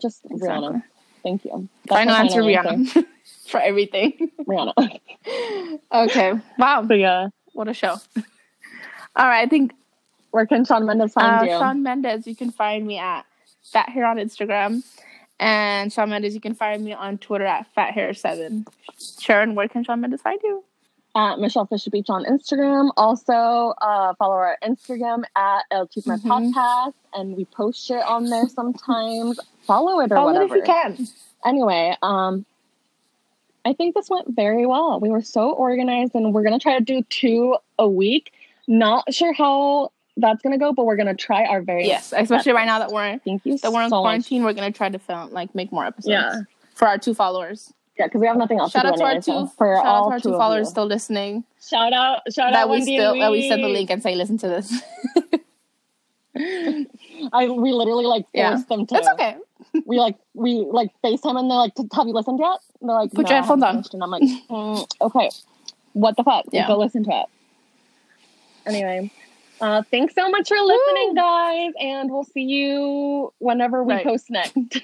Just Rihanna. Thank you. That's Final answer, answer. Rihanna. For everything. Rihanna. Okay. Wow. but yeah, What a show. All right. I think where can Shawn Mendes uh, find you? Shawn Mendes, you can find me at Fat Hair on Instagram. And Shawn Mendes, you can find me on Twitter at Fat Hair7. Sharon, where can Shawn Mendes find you? at Michelle Fisher Beach on Instagram. Also, uh, follow our Instagram at El Chisme Mhm. Podcast, and we post shit on there sometimes. Follow it or Follow it whatever. if you can. Anyway, um, I think this went very well. We were so organized, and we're gonna try to do two a week. Not sure how that's gonna go, but we're gonna try our very Yes, especially right now that we're Thank you that we're in so much. quarantine, we're gonna try to film like make more episodes. Yeah. For our two followers. Yeah, because we have nothing else Shout to out do to our two so for shout out all to our two of followers still listening. Shout out, shout out that out, we still that we send the link and say listen to this. I we literally like Yeah. forced them to. It's okay. We like we like FaceTime and they're like, have you listened yet? And they're like, Put no, your headphones on. And I'm like, mm, okay, what the fuck? Yeah. Go listen to it. Anyway, uh, thanks so much for listening, Woo. guys, and we'll see you whenever we Right. post next.